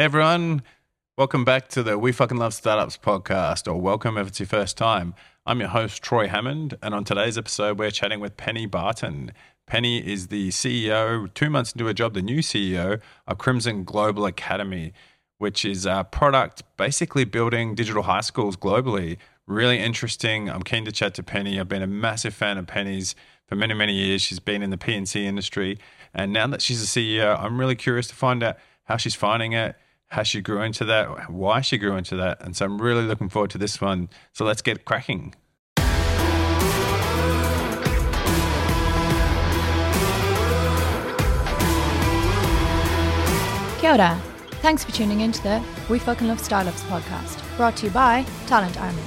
Hey everyone, welcome back to the We Fucking Love Startups podcast, or welcome if it's your first time. I'm your host, Troy Hammond, and on today's episode, we're chatting with Pene Barton. Pene is the CEO, two months into a job, the new CEO of Crimson Global Academy, which is a product basically building digital high schools globally. Really interesting. I'm keen to chat to Pene. I've been a massive fan of Pene's for many, many years. She's been in the P&C industry. And now that she's a CEO, I'm really curious to find out how she's finding it, how she grew into that, why she grew into that. And so I'm really looking forward to this one. So let's get cracking. Kia ora. Thanks for tuning into the We Fucking Love Startups podcast, brought to you by Talent Army.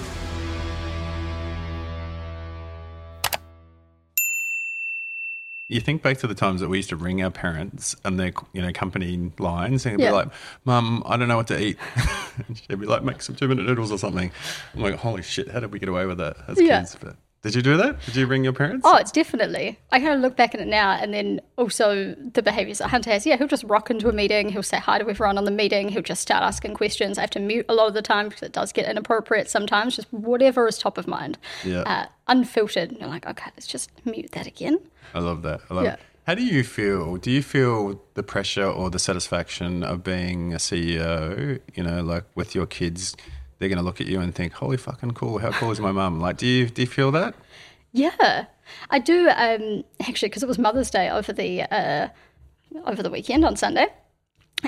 You think back to the times that we used to ring our parents and their you know company lines and Yeah. be like, "Mum, I don't know what to eat." and she'd be like, "Make some two minute noodles or something." I'm like, "Holy shit! How did we get away with that as Yeah. kids?" But did you do that? Did you ring your parents? Oh, it's definitely. I kind of look back at it now, and then also the behaviours that Hunter has. Yeah, he'll just rock into a meeting. He'll say hi to everyone on the meeting. He'll just start asking questions. I have to mute a lot of the time because it does get inappropriate sometimes. Just whatever is top of mind. Yeah. Uh, unfiltered. And you're like, okay, let's just mute that again. I love that. I love Yeah. it. How do you feel? Do you feel the pressure or the satisfaction of being a CEO? You know, like with your kids, they're going to look at you and think, "Holy fucking cool! How cool is my mum?" Like, do you do you feel that? Yeah, I do. Um, actually, because it was Mother's Day over the uh, over the weekend on Sunday,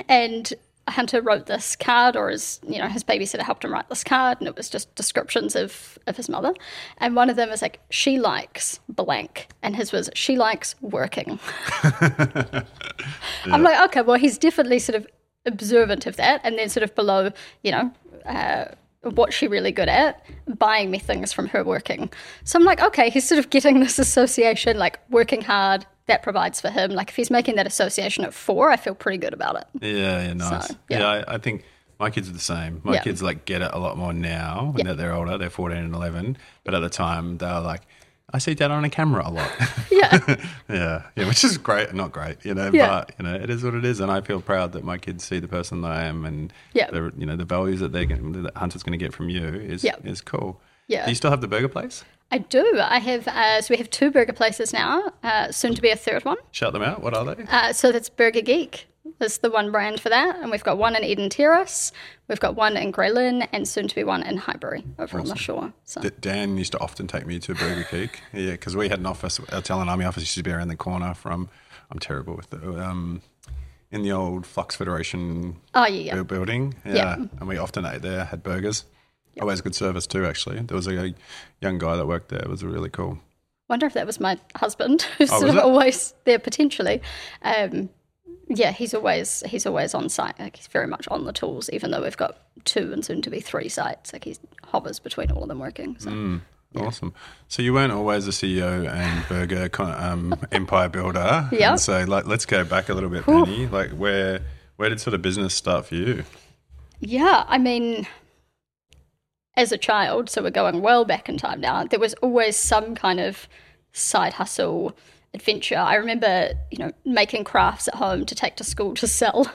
and Hunter wrote this card, or his you know his babysitter helped him write this card, and it was just descriptions of of his mother, and one of them was like she likes blank, and his was she likes working. I'm like, okay, well, he's definitely sort of observant of that, and then sort of below, you know. Uh, what she really good at buying me things from her working so i'm like okay he's sort of getting this association like working hard that provides for him like if he's making that association at four i feel pretty good about it Yeah, yeah, nice. yeah. yeah, I, I think my kids are the same. My Yeah. kids like get it a lot more now when Yeah. they're older. They're fourteen and eleven, but at the time they were like, "I see dad on a camera a lot." yeah yeah, yeah, which is great, not great, you know. Yeah. But you know, it is what it is, and I feel proud that my kids see the person that I am, and Yeah. the you know the values that they're going that Hunter's going to get from you is Yeah. is cool. Yeah. Do you still have the burger place? i do i have uh, so we have two burger places now uh, soon to be a third one Shout them out. What are they? uh, so that's burger geek is the one brand for that and we've got one in eden terrace we've got one in grey Lynn, and soon to be one in highbury over on the shore so D- Dan used to often take me to Burger Geek. Yeah, because we had an office, our Talent Army office used to be around the corner from, I'm terrible with the, um, in the old Flux Federation oh yeah, yeah. building. Yeah. Yeah. And we often ate there, had burgers. Always good service too, actually. There was a young guy that worked there. It was really cool. wonder if that was my husband who's Oh, sort of always there potentially. Um, yeah, he's always he's always on site. Like he's very much on the tools, even though we've got two and soon to be three sites. Like he hovers between all of them working. So Mm. Awesome. So you weren't always a CEO and burger um, empire builder. Yeah. So like, let's go back a little bit, Pene. Like where, where did sort of business start for you? yeah, I mean, as a child, so we're going well back in time now. There was always some kind of side hustle adventure. I remember, you know, making crafts at home to take to school to sell.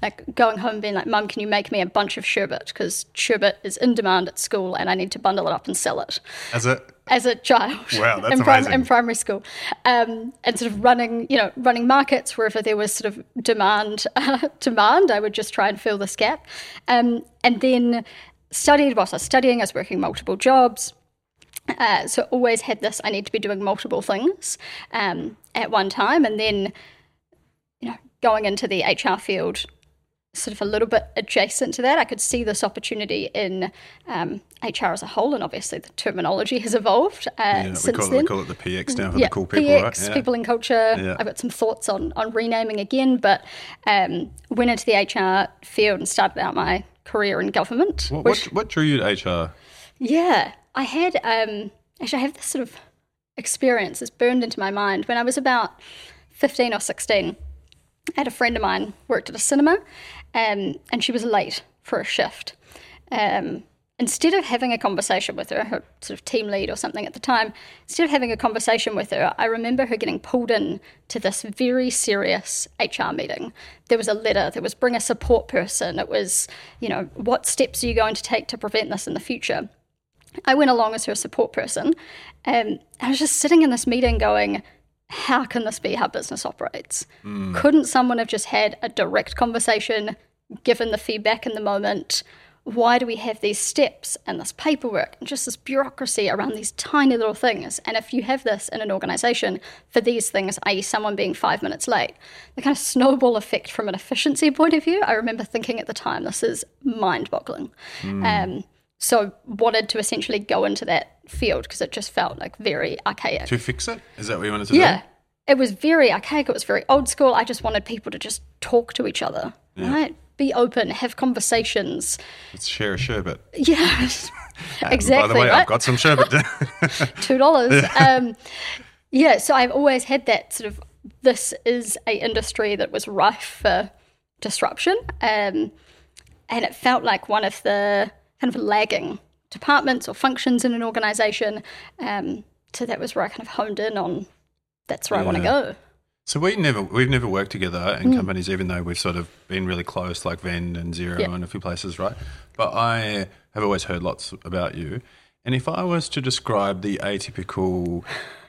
Like going home and being like, Mum, can you make me a bunch of sherbet? Because sherbet is in demand at school and I need to bundle it up and sell it As a, as a child. Wow, that's in, prim- amazing. in primary school, um, and sort of running, you know, running markets wherever there was sort of demand. demand, I would just try and fill this gap, um, and then studied. Whilst I was studying, I was working multiple jobs. Uh, so always had this. I need to be doing multiple things um, at one time, and then, you know, going into the HR field sort of a little bit adjacent to that. I could see this opportunity in um, HR as a whole, and obviously the terminology has evolved uh, yeah, we since call, it, then. we call it the PX now for yeah, the cool people, PX, right? Yeah. people in culture. Yeah. I've got some thoughts on on renaming again, but um, went into the HR field and started out my career in government. What, which, what, what drew you to HR? yeah, I had um, actually I have this sort of experience that's burned into my mind when I was about fifteen or sixteen. I had a friend of mine worked at a cinema, um, and she was late for a shift. Um, instead of having a conversation with her, her sort of team lead or something at the time, instead of having a conversation with her, I remember her getting pulled in to this very serious HR meeting. There was a letter, there was bring a support person, it was, you know, what steps are you going to take to prevent this in the future? I went along as her support person, and I was just sitting in this meeting going, how can this be how business operates? Couldn't someone have just had a direct conversation, given the feedback in the moment? Why do we have these steps and this paperwork and just this bureaucracy around these tiny little things? And if you have this in an organization for these things, i.e., someone being five minutes late, the kind of snowball effect from an efficiency point of view, I remember thinking at the time, this is mind boggling. Um, so wanted to essentially go into that field because it just felt like very archaic. To fix it? Is that what you wanted to Yeah. do? Yeah. It was very archaic. It was very old school. I just wanted people to just talk to each other, right? Be open, have conversations. Let's share a sherbet. Yeah, exactly. By the way, right? I've got some sherbet. two dollars. um, yeah, so I've always had that sort of. This is a industry that was rife for disruption, um, and it felt like one of the kind of lagging departments or functions in an organisation. Um, so that was where I kind of honed in on. That's where I want to go. so we never we've never worked together in companies, even though we've sort of been really close, like Vend and Xero Yeah. and a few places, right? But I have always heard lots about you. And if I was to describe the atypical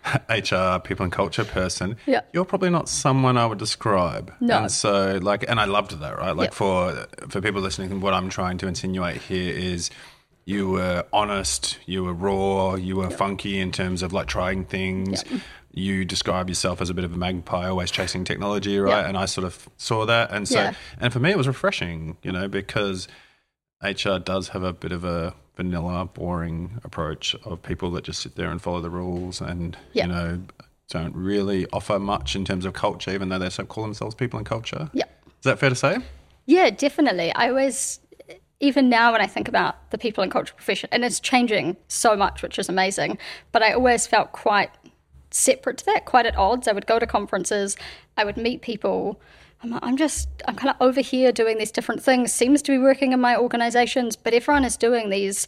HR people and culture person, Yeah. you're probably not someone I would describe. No. And so like and I loved that, right? Like Yeah. for for people listening, what I'm trying to insinuate here is you were honest, you were raw, you were funky in terms of like trying things. You describe yourself as a bit of a magpie, always chasing technology, right? And I sort of saw that, and so and for me it was refreshing, you know, because HR does have a bit of a vanilla, boring approach of people that just sit there and follow the rules, and Yeah. you know don't really offer much in terms of culture, even though they so call themselves people in culture. Yeah. Is that fair to say? Yeah, definitely. I always, even now when I think about the people in culture profession, and it's changing so much, which is amazing, but I always felt quite separate to that, quite at odds. I would go to conferences, I would meet people. I'm, I'm just, I'm kind of over here doing these different things, seems to be working in my organizations, but everyone is doing these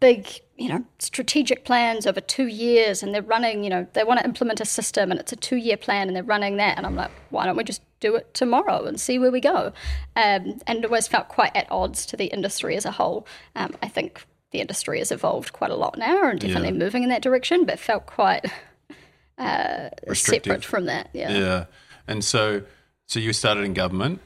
big, you know, strategic plans over two years and they're running, you know, they want to implement a system and it's a two year plan and they're running that. And I'm like, why don't we just do it tomorrow and see where we go? Um, and it always felt quite at odds to the industry as a whole. Um, I think the industry has evolved quite a lot now and definitely Yeah. moving in that direction, but felt quite uh, separate from that. Yeah. Yeah. And so, so you started in government.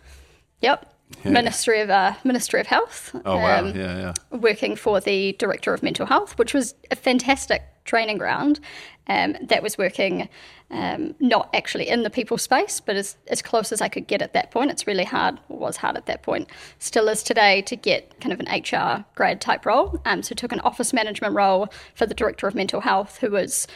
Yep. Ministry of uh, Ministry of Health. Oh wow! Um, yeah, yeah. working for the director of mental health, which was a fantastic training ground. Um, that was working um, not actually in the people space, but as, as close as I could get at that point. It's really hard, or was hard at that point, still is today, to get kind of an HR grad type role. Um, so took an office management role for the director of mental health, who was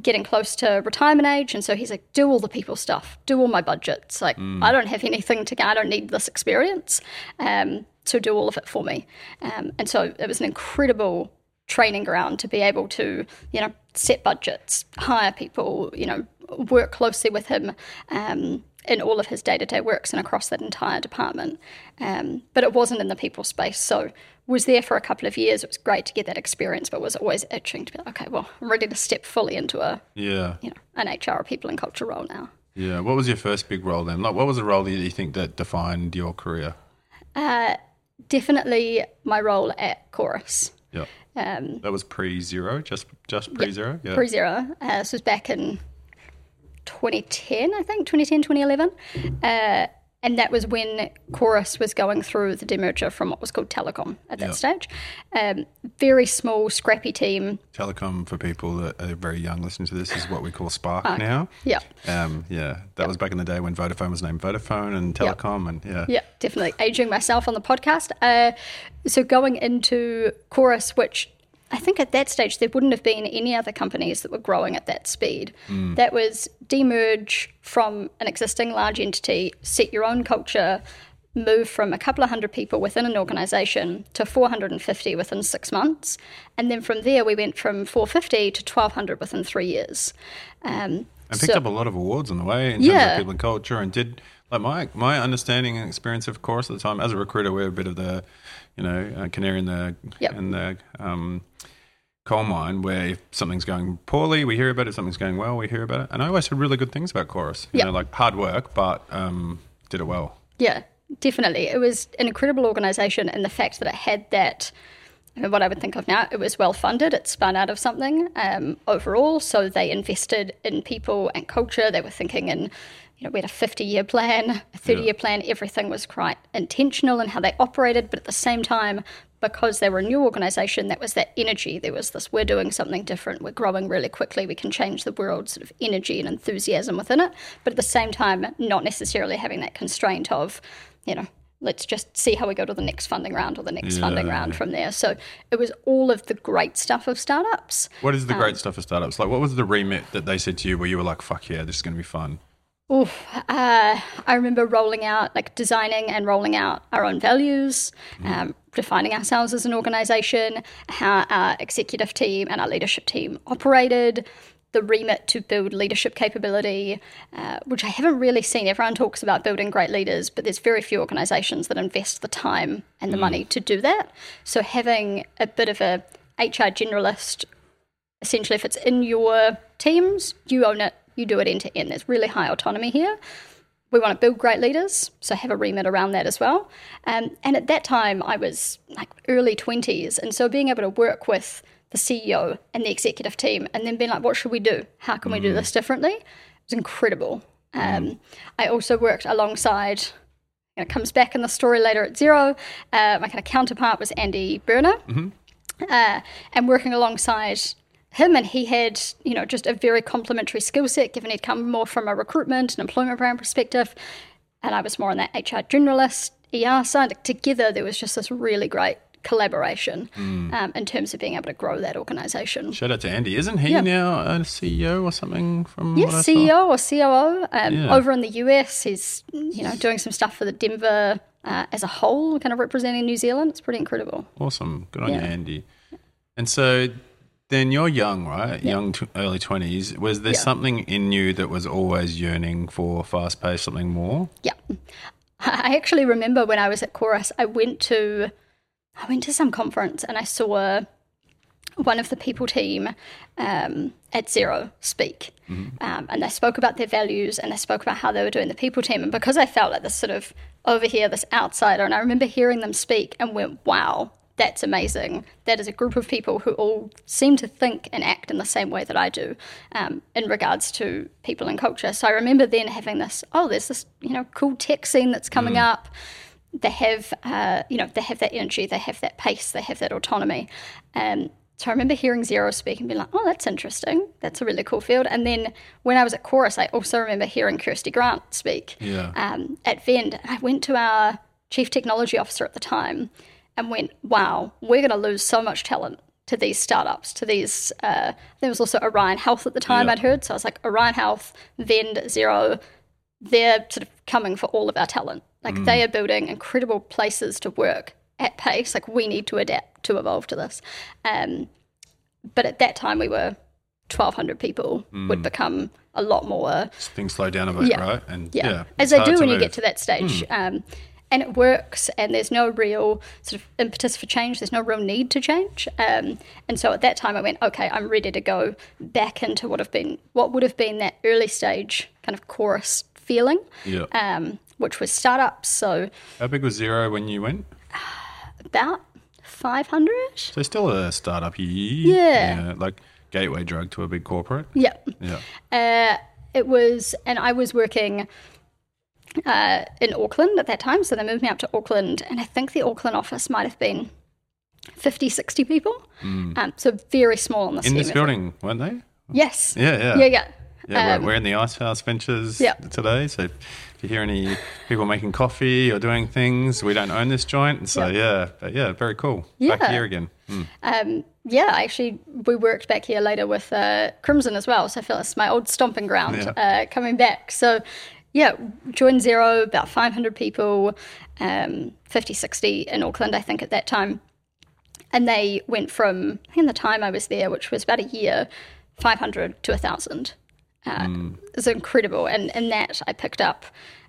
getting close to retirement age and so he's like do all the people stuff. Do all my budgets. Like i don't have anything to i don't need this experience um, so do all of it for me. Um, and so it was an incredible training ground to be able to you know set budgets hire people you know work closely with him um, in all of his day-to-day works and across that entire department. Um, but it wasn't in the people space. So was there for a couple of years it was great to get that experience but was always itching to be like okay well i'm ready to step fully into a Yeah. you know an hr or people and culture role now Yeah. What was your first big role then? Like, what was the role that you think that defined your career? Uh, definitely my role at chorus Yeah. um, That was pre Xero, just just pre Xero. Yeah. pre Xero. Uh, this was back in 2010, I think, 2010, 2011. Uh, and that was when Chorus was going through the demerger from what was called Telecom at that Yeah. stage. Um, very small, scrappy team. Telecom for people that are very young listening to this is what we call Spark now. Yeah. Um, yeah, that was back in the day when Vodafone was named Vodafone and Telecom, and yeah, Yeah, definitely aging myself on the podcast. Uh, so going into Chorus, which I think at that stage there wouldn't have been any other companies that were growing at that speed. That was demerge from an existing large entity, set your own culture, move from a couple of hundred people within an organization to 450 within six months. And then from there, we went from 450 to 1200 within three years. Um, and picked so- up a lot of awards on the way in terms Yeah. of people and culture, and did Like my my understanding and experience of Chorus at the time, as a recruiter, we're a bit of the, you know, uh, canary in the Yep. in the um, coal mine. Where if something's going poorly, we hear about it. Something's going well, we hear about it. And I always heard really good things about chorus. You Yep. know, like hard work, but um, did it well. Yeah, definitely. It was an incredible organization, and the fact that it had that. What I would think of now, it was well funded. It spun out of something um, overall. So they invested in people and culture. They were thinking in, you know, we had a 50 year plan, a 30 year plan. Everything was quite intentional in how they operated. But at the same time, because they were a new organization, that was that energy. There was this, we're doing something different. We're growing really quickly. We can change the world sort of energy and enthusiasm within it. But at the same time, not necessarily having that constraint of, you know, let's just see how we go to the next funding round or the next funding round from there. So it was all of the great stuff of startups. What is the Um, great stuff of startups? Like, what was the remit that they said to you where you were like, "Fuck yeah, this is going to be fun"? Oof, uh, I remember rolling out, like designing and rolling out our own values, um, defining ourselves as an organization, how our executive team and our leadership team operated, the remit to build leadership capability, uh, which I haven't really seen. Everyone talks about building great leaders, but there's very few organizations that invest the time and the money to do that. So having a bit of a HR generalist essentially if it's in your teams you own it you do it end to end there's really high autonomy here we want to build great leaders so have a remit around that as well um, and at that time i was like early 20s and so being able to work with the ceo and the executive team and then being like what should we do? How can we do this differently? It was incredible. Um, i also worked alongside it comes back in the story later at Xero uh, my kind of counterpart was andy burner uh, and working alongside him and he had you know just a very complementary skill set given he'd come more from a recruitment and employment brand perspective. And i was more on that hr generalist er side. Together there was just this really great collaboration um, in terms of being able to grow that organization Shout out to Andy. Isn't he Yeah. now a CEO or something? From Yes, what I saw? CEO or COO. Um, Yeah. Over in the US, he's you know doing some stuff for the Denver uh, as a whole, kind of representing New Zealand. It's pretty incredible. Awesome. Good on you, Andy. And so then you're young, right? Young, t- early 20s. Was there Yeah. something in you that was always yearning for fast paced, something more? Yeah. I actually remember when I was at Chorus, I went to I went to some conference and I saw one of the people team um, at Xero speak. Um, and they spoke about their values and they spoke about how they were doing the people team. And because I felt like this sort of over here, this outsider, and I remember hearing them speak and went, wow, that's amazing. That is a group of people who all seem to think and act in the same way that I do um, in regards to people and culture. So I remember then having this, oh, there's this, you know, cool tech scene that's coming up they have uh, you know they have that energy they have that pace they have that autonomy um, so I remember hearing Xero speak and being like, oh, that's interesting. That's a really cool field. And then when I was at Chorus, I also remember hearing Kirsty Grant speak Yeah. um, at Vend. I went to our chief technology officer at the time and went, wow, we're going to lose so much talent to these startups, to these. Uh, there was also Orion Health at the time Yeah. I'd heard. So I was like, Orion Health, Vend, Xero, they're sort of coming for all of our talent. Like Mm. they are building incredible places to work at pace. Like we need to adapt to evolve to this. Um, but at that time, we were 1,200 people. Mm. Would become a lot more. Things slow down a bit, Yeah. right? And Yeah, yeah, as they do when you get to that stage. Um, and it works, and there's no real sort of impetus for change. There's no real need to change. Um, and so at that time, I went, okay, I'm ready to go back into what have been what would have been that early stage kind of chorus feeling, Yeah. um, which was startups. So How big was Xero when you went? about 500. So still a startup. Yeah. Like gateway drug to a big corporate. Yeah. Yeah. Uh, it was, and I was working uh, in Auckland at that time. So they moved me up to Auckland, and I think the Auckland office might have been 50, 60 people. Um, so very small the In this building, weren't they? Yes. Yeah, yeah. Yeah, yeah. Yeah, Um, we're, we're in the Icehouse Ventures Yeah. today. So if you hear any people making coffee or doing things, we don't own this joint. So yeah, but yeah, very cool. Back Yeah. here again. Mm. Um, yeah, actually, we worked back here later with uh, Crimson as well. So I feel it's my old stomping ground Yeah. uh, coming back. So, yeah, joined Xero, about 500 people, um, 50, 60 in Auckland, I think, at that time. And they went from, I think in the time I was there, which was about a year, 500 to 1,000. Uh, It's incredible. And in that, I picked up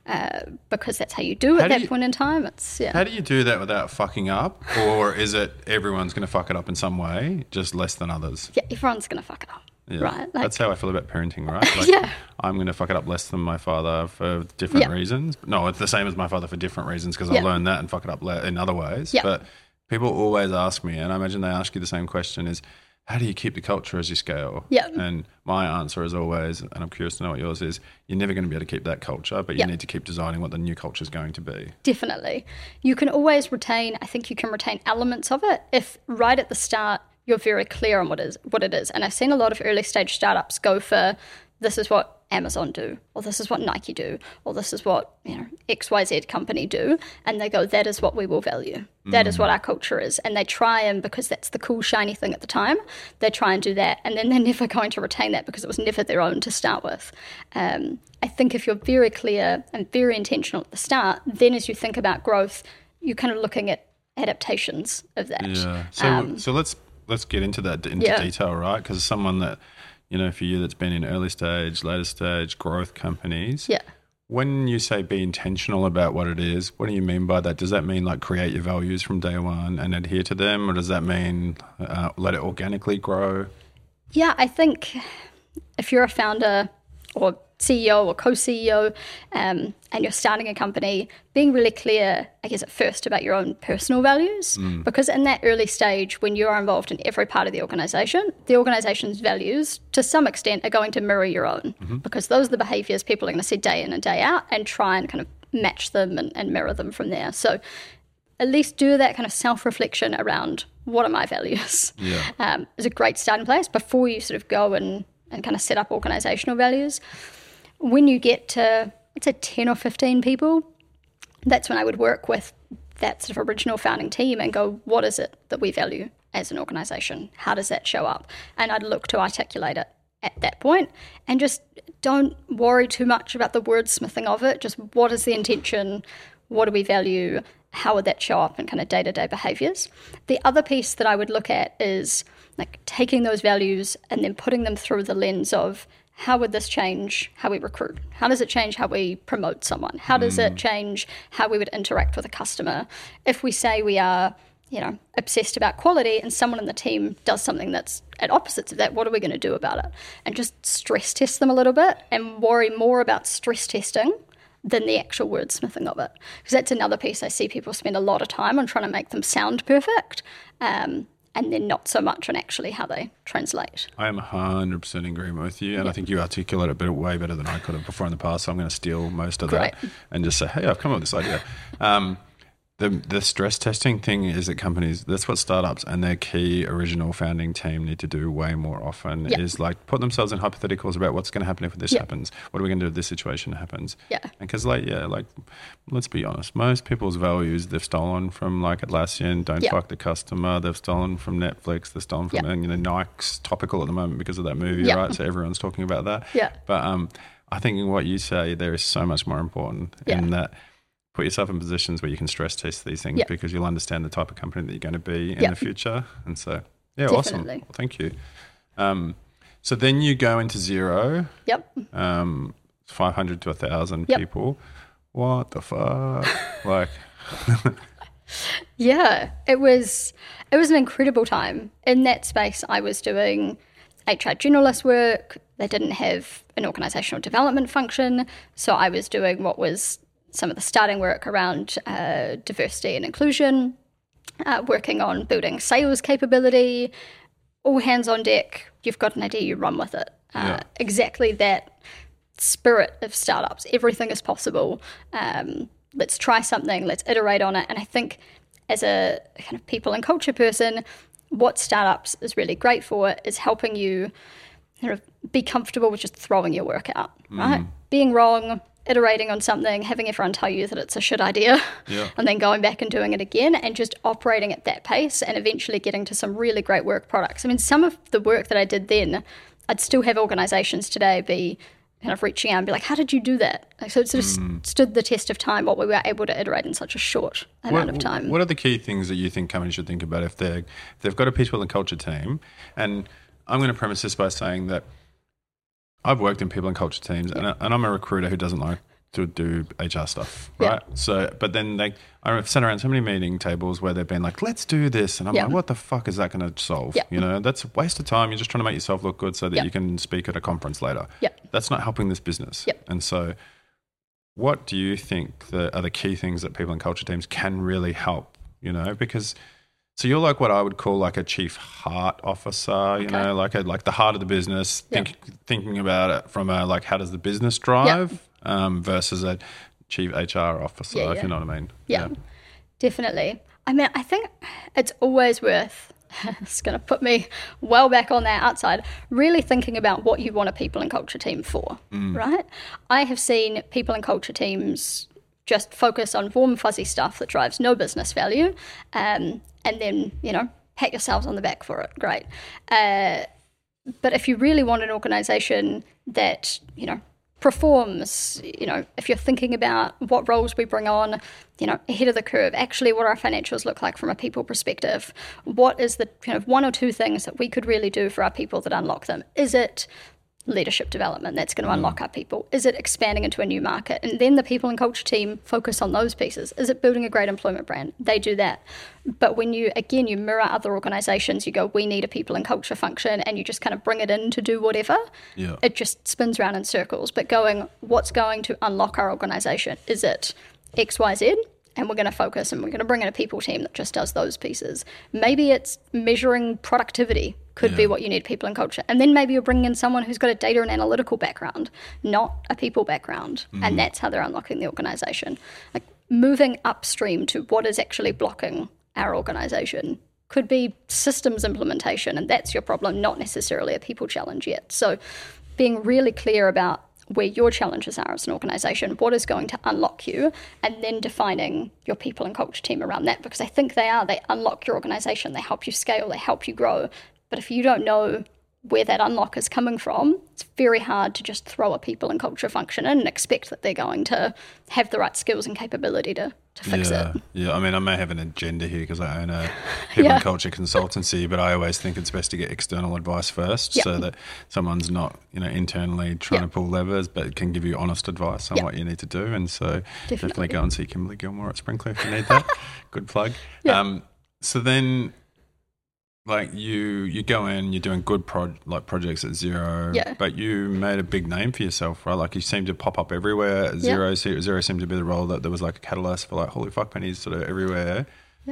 uh, because that's how you do at that you- point in time. It's yeah. How do you do that without fucking up? Or is it everyone's going to fuck it up in some way, just less than others? yeah, everyone's gonna fuck it up, Yeah. right? Like, That's how I feel about parenting, right? Like, Yeah. I'm going to fuck it up less than my father for different Yeah. reasons. No, it's the same as my father for different reasons because Yeah. I learned that and fuck it up le- in other ways. Yeah. But people always ask me, and I imagine they ask you the same question is, how do you keep the culture as you scale? Yeah. And my answer is always, and I'm curious to know what yours is, you're never going to be able to keep that culture, but you Yeah. need to keep designing what the new culture is going to be. Definitely. You can always retain, I think you can retain elements of it if right at the start you're very clear on what is what it is. And I've seen a lot of early stage startups go for this is what Amazon do, or this is what Nike do, or this is what, you know, XYZ company do. And they go, that is what we will value. That is what our culture is. And they try and because that's the cool, shiny thing at the time, they try and do that. And then they're never going to retain that because it was never their own to start with. Um, I think if you're very clear and very intentional at the start, then as you think about growth, you're kind of looking at adaptations of that. Yeah. So so let's let's get into that into Um, Yeah. detail, right? Because someone that you know, for you that's been in early stage, later stage growth companies. Yeah. When you say be intentional about what it is, what do you mean by that? Does that mean like create your values from day one and adhere to them, or does that mean uh, let it organically grow? Yeah, I think if you're a founder or CEO or co-CEO um, and you're starting a company, being really clear, I guess, at first about your own personal values, because in that early stage, when you are involved in every part of the organization, the organization's values, to some extent, are going to mirror your own, because those are the behaviors people are going to see day in and day out, and try and kind of match them and, and mirror them from there. So at least do that kind of self-reflection around what are my values Yeah. um, is a great starting place before you sort of go and, and kind of set up organizational values. When you get to, let's say, 10 or 15 people, that's when I would work with that sort of original founding team and go, what is it that we value as an organization? How does that show up? And I'd look to articulate it at that point and just don't worry too much about the wordsmithing of it. Just what is the intention? What do we value? How would that show up in kind of day to day behaviors? The other piece that I would look at is like taking those values and then putting them through the lens of how would this change how we recruit? How does it change how we promote someone? How does it change how we would interact with a customer? If we say we are, you know, obsessed about quality and someone in the team does something that's at opposites of that, what are we going to do about it? And just stress test them a little bit and worry more about stress testing than the actual wordsmithing of it. Because that's another piece I see people spend a lot of time on trying to make them sound perfect. Um, and then not so much on actually how they translate. I am 100% in agreement with you. And I think you articulate it better, way better than I could have before in the past. So I'm going to steal most of that and just say, hey, I've come up with this idea. Um, the, the stress testing thing is that companies, that's what startups and their key original founding team need to do way more often Yeah. is like put themselves in hypotheticals about what's going to happen if this Yeah. happens. What are we going to do if this situation happens? Yeah. And because, like, yeah, like, let's be honest, most people's values they've stolen from like Atlassian, don't Yeah. fuck the customer. They've stolen from Netflix. They've stolen from, you know, Nike's topical at the moment because of that movie, right? So everyone's talking about that. Yeah. But um, I think in what you say, there is so much more important in that. Put yourself in positions where you can stress test these things Yeah. because you'll understand the type of company that you're going to be in Yeah. the future. And so, yeah, awesome. Well, thank you. Um, so then you go into Xero Yep. um, 500 to 1,000 Yep. people. What the fuck? like, Yeah, it was it was an incredible time. In that space I was doing HR generalist work. They didn't have an organizational development function, so I was doing what was some of the starting work around uh, diversity and inclusion, uh, working on building sales capability, all hands on deck. You've got an idea, you run with it. Uh, Yeah. Exactly that spirit of startups. Everything is possible. Um, let's try something. Let's iterate on it. And I think as a kind of people and culture person, what startups is really great for is helping you kind of be comfortable with just throwing your work out, right? Being wrong, iterating on something, having everyone tell you that it's a shit idea, Yeah. and then going back and doing it again, and just operating at that pace, and eventually getting to some really great work products. I mean, some of the work that I did then, I'd still have organizations today be kind of reaching out and be like, "How did you do that?" Like, so it sort of st- mm. stood the test of time. What we were able to iterate in such a short amount of time. What are the key things that you think companies should think about if they're if they've got a people and culture team? And I'm going to premise this by saying that I've worked in people and culture teams, and, I, and I'm a recruiter who doesn't like to do HR stuff, Yeah. right? So, but then they, I've sat around so many meeting tables where they've been like, "Let's do this," and I'm Yeah. like, "What the fuck is that going to solve?" Yeah. You know, that's a waste of time. You're just trying to make yourself look good so that Yeah. you can speak at a conference later. Yeah. That's not helping this business. Yeah. And so, what do you think are the key things that people and culture teams can really help? You know, because so you're like what I would call like a chief heart officer. You Okay. know, like a, like the heart of the business, Yeah. think, thinking about it from a like how does the business drive um, versus a chief HR officer, Yeah, if you know what I mean. Yeah, definitely. I mean, I think it's always worth. It's going to put me well back on that outside. Really thinking about what you want a people and culture team for, right? I have seen people and culture teams just focus on warm, fuzzy stuff that drives no business value, um, and then you know pat yourselves on the back for it. Great. Uh, but if you really want an organization that you know performs you know if you're thinking about what roles we bring on you know ahead of the curve actually what our financials look like from a people perspective what is the kind of one or two things that we could really do for our people that unlock them is it leadership development that's going to mm. unlock our people? Is it expanding into a new market? And then the people and culture team focus on those pieces. Is it building a great employment brand? They do that. But when you, again, you mirror other organizations, you go, we need a people and culture function, and you just kind of bring it in to do whatever, Yeah. it just spins around in circles. But going, what's going to unlock our organization? Is it XYZ? And we're going to focus and we're going to bring in a people team that just does those pieces. Maybe it's measuring productivity, could be what you need people and culture. And then maybe you're bringing in someone who's got a data and analytical background, not a people background. And mm-hmm. that's how they're unlocking the organization. Like moving upstream to what is actually blocking our organization could be systems implementation. And that's your problem, not necessarily a people challenge yet. So being really clear about where your challenges are as an organization, what is going to unlock you, and then defining your people and culture team around that because I think they are. They unlock your organization, they help you scale, they help you grow. But if you don't know where that unlock is coming from, it's very hard to just throw a people and culture function in and expect that they're going to have the right skills and capability to, to fix yeah, it. yeah. I mean, I may have an agenda here because I own a people Yeah. and culture consultancy, but I always think it's best to get external advice first, Yeah. so that someone's not, you know, internally trying Yeah. to pull levers, but can give you honest advice on Yeah. what you need to do. And so, definitely, Definitely. go and see Kimberly Gilmore at Sprinkler if you need that. Good plug. Um, so then. Like you, you go in, you're doing good pro- like projects at Xero, Yeah. but you made a big name for yourself, right? Like you seem to pop up everywhere at Xero. So Xero seemed to be the role that there was like a catalyst for like, holy fuck, Pene's sort of everywhere.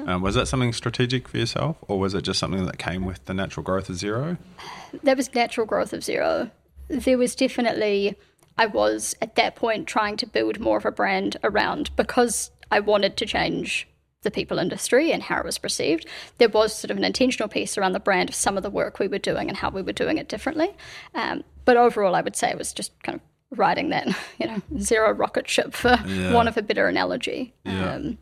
Um, was that something strategic for yourself, or was it just something that came with the natural growth of Xero? that was natural growth of Xero. There was definitely, I was at that point trying to build more of a brand around because I wanted to change the people industry and how it was perceived. There was sort of an intentional piece around the brand of some of the work we were doing and how we were doing it differently. Um, but overall, I would say it was just kind of riding that, you know, Xero rocket ship for Yeah. want of a better analogy. Yeah. Um,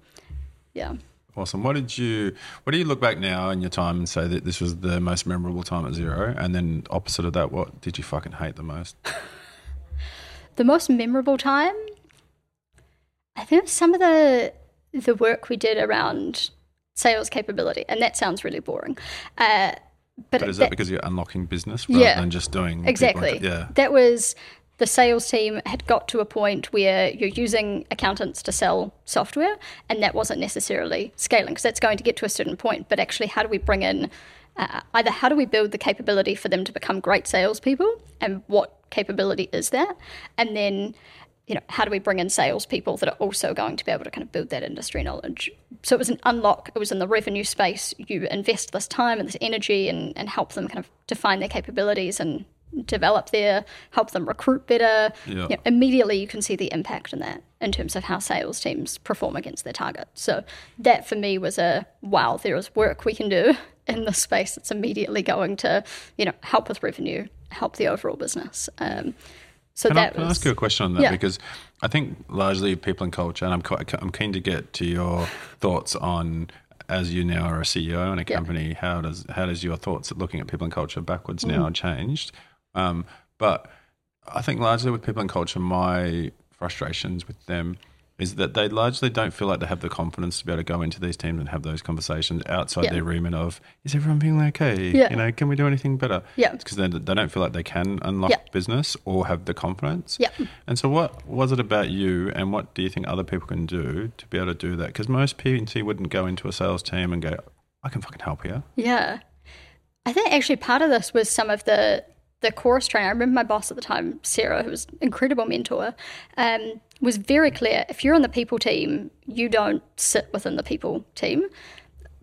yeah. Awesome. What did you? What do you look back now in your time and say that this was the most memorable time at Xero? And then opposite of that, what did you fucking hate the most? the most memorable time i think some of the the work we did around sales capability and that sounds really boring uh, but, But is that- that because you're unlocking business rather Yeah. than just doing people- exactly Yeah. that was the sales team had got to a point where you're using accountants to sell software and that wasn't necessarily scaling because that's going to get to a certain point but actually how do we bring in uh, either how do we build the capability for them to become great salespeople and what capability is that and then you know how do we bring in salespeople that are also going to be able to kind of build that industry knowledge? So it was an unlock. It was in the revenue space. You invest this time and this energy and, and help them kind of define their capabilities and develop their help them recruit better. Yeah. You know, immediately you can see the impact in that in terms of how sales teams perform against their target so that for me was a wow there is work we can do in this space that's immediately going to you know help with revenue help the overall business. Um, so Can, I, that can I ask you a question on that? Yeah. Because I think largely people in culture, and I'm quite, I'm keen to get to your thoughts on as you now are a CEO in a company. How does how does your thoughts at looking at people and culture backwards Mm. now changed? Um, but I think largely with people and culture, my frustrations with them is that they largely don't feel like they have the confidence to be able to go into these teams and have those conversations outside Yeah. their remit of is everyone feeling okay? Yeah. You know, can we do anything better? Yeah. because they, they don't feel like they can unlock Yeah. business or have the confidence. Yeah. And so, what was it about you, and what do you think other people can do to be able to do that? Because most P&C wouldn't go into a sales team and go, "I can fucking help here." Yeah. I think actually part of this was some of the the chorus training. I remember my boss at the time, Sarah, who was an incredible mentor, um, was very clear. If you're on the people team, you don't sit within the people team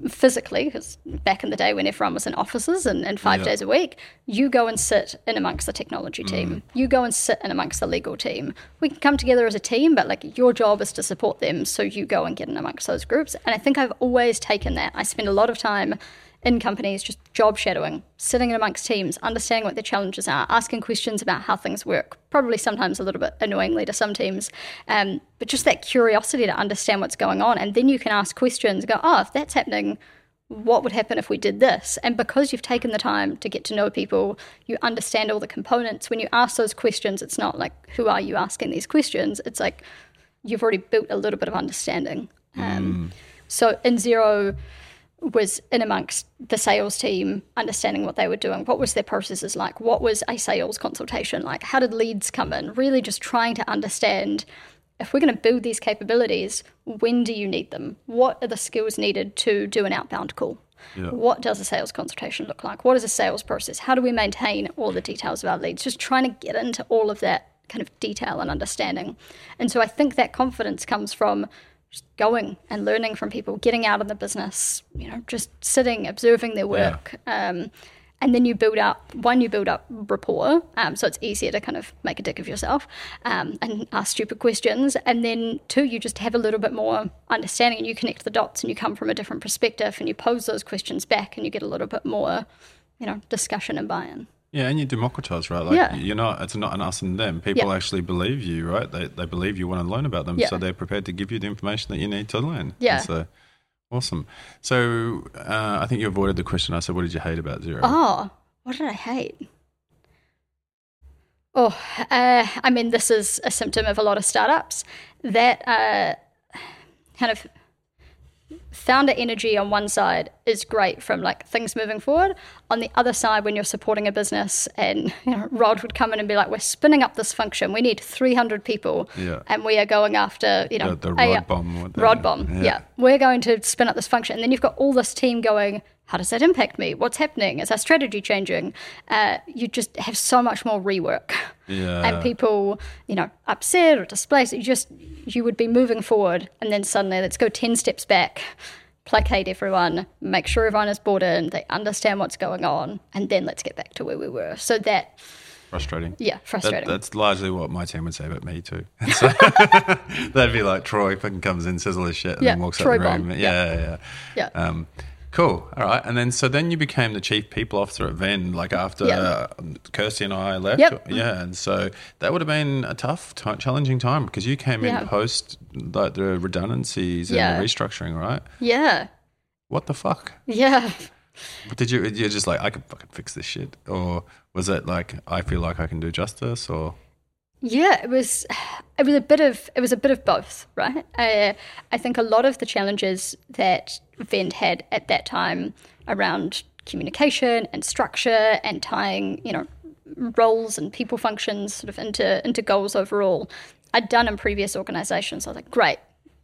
physically, because back in the day when everyone was in offices and, and five days a week, you go and sit in amongst the technology team. You go and sit in amongst the legal team. We can come together as a team, but like your job is to support them. So you go and get in amongst those groups. And I think I've always taken that. I spend a lot of time in companies just job shadowing, sitting in amongst teams, understanding what their challenges are, asking questions about how things work, probably sometimes a little bit annoyingly to some teams, um, but just that curiosity to understand what's going on. And then you can ask questions, go, oh, if that's happening, what would happen if we did this? And because you've taken the time to get to know people, you understand all the components. When you ask those questions, it's not like, who are you asking these questions? It's like, you've already built a little bit of understanding. Um, So in Xero was in amongst the sales team, understanding what they were doing. What was their processes like? What was a sales consultation like? How did leads come in? Really just trying to understand if we're going to build these capabilities, when do you need them? What are the skills needed to do an outbound call? Yeah. What does a sales consultation look like? What is a sales process? How do we maintain all the details of our leads? Just trying to get into all of that kind of detail and understanding. And so I think that confidence comes from just going and learning from people, getting out in the business, you know, just sitting, observing their work. Um, and then you build up, one, you build up rapport. Um, so it's easier to kind of make a dick of yourself um, and ask stupid questions. And then two, you just have a little bit more understanding and you connect the dots and you come from a different perspective and you pose those questions back and you get a little bit more, you know, discussion and buy in. Yeah, and you democratize, right? Like Yeah. you're not it's not an us and them. People Yeah. actually believe you, right? They they believe you want to learn about them, Yeah. so they're prepared to give you the information that you need to learn. Yeah. And so awesome. So uh, I think you avoided the question. I said, "What did you hate about Xero? Oh, what did I hate? Oh, uh, I mean, this is a symptom of a lot of startups that uh, kind of founder energy on one side is great from like things moving forward. On the other side, when you're supporting a business and you know, Rod would come in and be like, "We're spinning up this function. We need 300 people, Yeah. and we are going after you know The, the a- rod bomb. Rod bomb. Yeah. We're going to spin up this function. And then you've got all this team going, how does that impact me? What's happening? Is our strategy changing? Uh, you just have so much more rework. Yeah. And people, you know, upset or displaced. You just, you would be moving forward. And then suddenly, let's go 10 steps back, placate everyone, make sure everyone is bought in, they understand what's going on. And then let's get back to where we were. So that, Frustrating. yeah, That, frustrating. that's largely what my team would say about me too. So that'd be like Troy fucking comes in, says all his shit, and Yeah, then walks Troy out the room. bomb. Yeah, yeah, yeah. yeah. Um, cool. All right. And then so then you became the chief people officer at Vend, like after Yeah. uh, Kirsty and I left. Yep. Yeah. And so that would have been a tough, ti challenging time because you came Yeah. in post like the redundancies and Yeah. the restructuring, right? yeah. What the fuck? Yeah. Did you? You're just like I can fucking fix this shit, or was it like I feel like I can do justice, or Yeah, it was. It was a bit of. It was a bit of both, right? Uh, I think a lot of the challenges that Vend had at that time around communication and structure and tying, you know, roles and people functions sort of into into goals overall, I'd done in previous organisations. I was like, great.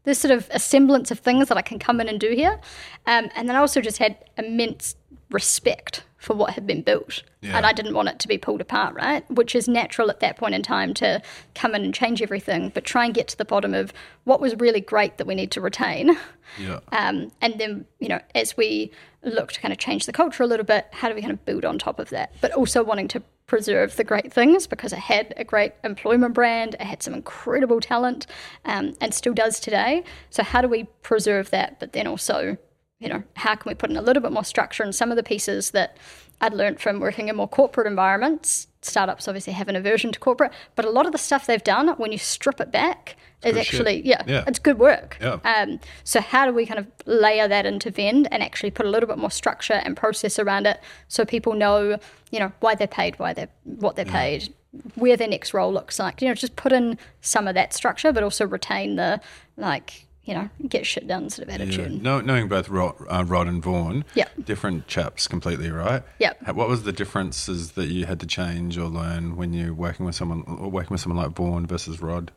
There's sort of a semblance of things that I can come in and do here, um, and then I also just had immense respect for what had been built, Yeah. and I didn't want it to be pulled apart, right? Which is natural at that point in time to come in and change everything, but try and get to the bottom of what was really great that we need to retain. yeah, Um, and then, you know, as we look to kind of change the culture a little bit, how do we kind of build on top of that? But also wanting to preserve the great things because it had a great employment brand, it had some incredible talent, um, and still does today. So, how do we preserve that, but then also you know, how can we put in a little bit more structure in some of the pieces that I'd learned from working in more corporate environments. Startups obviously have an aversion to corporate, but a lot of the stuff they've done, when you strip it back, is actually, yeah, Yeah. it's good work. Yeah. Um, so how do we kind of layer that into Vend and actually put a little bit more structure and process around it so people know, you know, why they're paid, why they're what they're paid, where their next role looks like. You know, just put in some of that structure, but also retain the like you know get shit done sort of Yeah. attitude. Knowing both Rod, uh, Rod and Vaughan, Yep. different chaps completely, right? Yep. Ha- What was the differences that you had to change or learn when you're working with someone or working with someone like Vaughan versus Rod?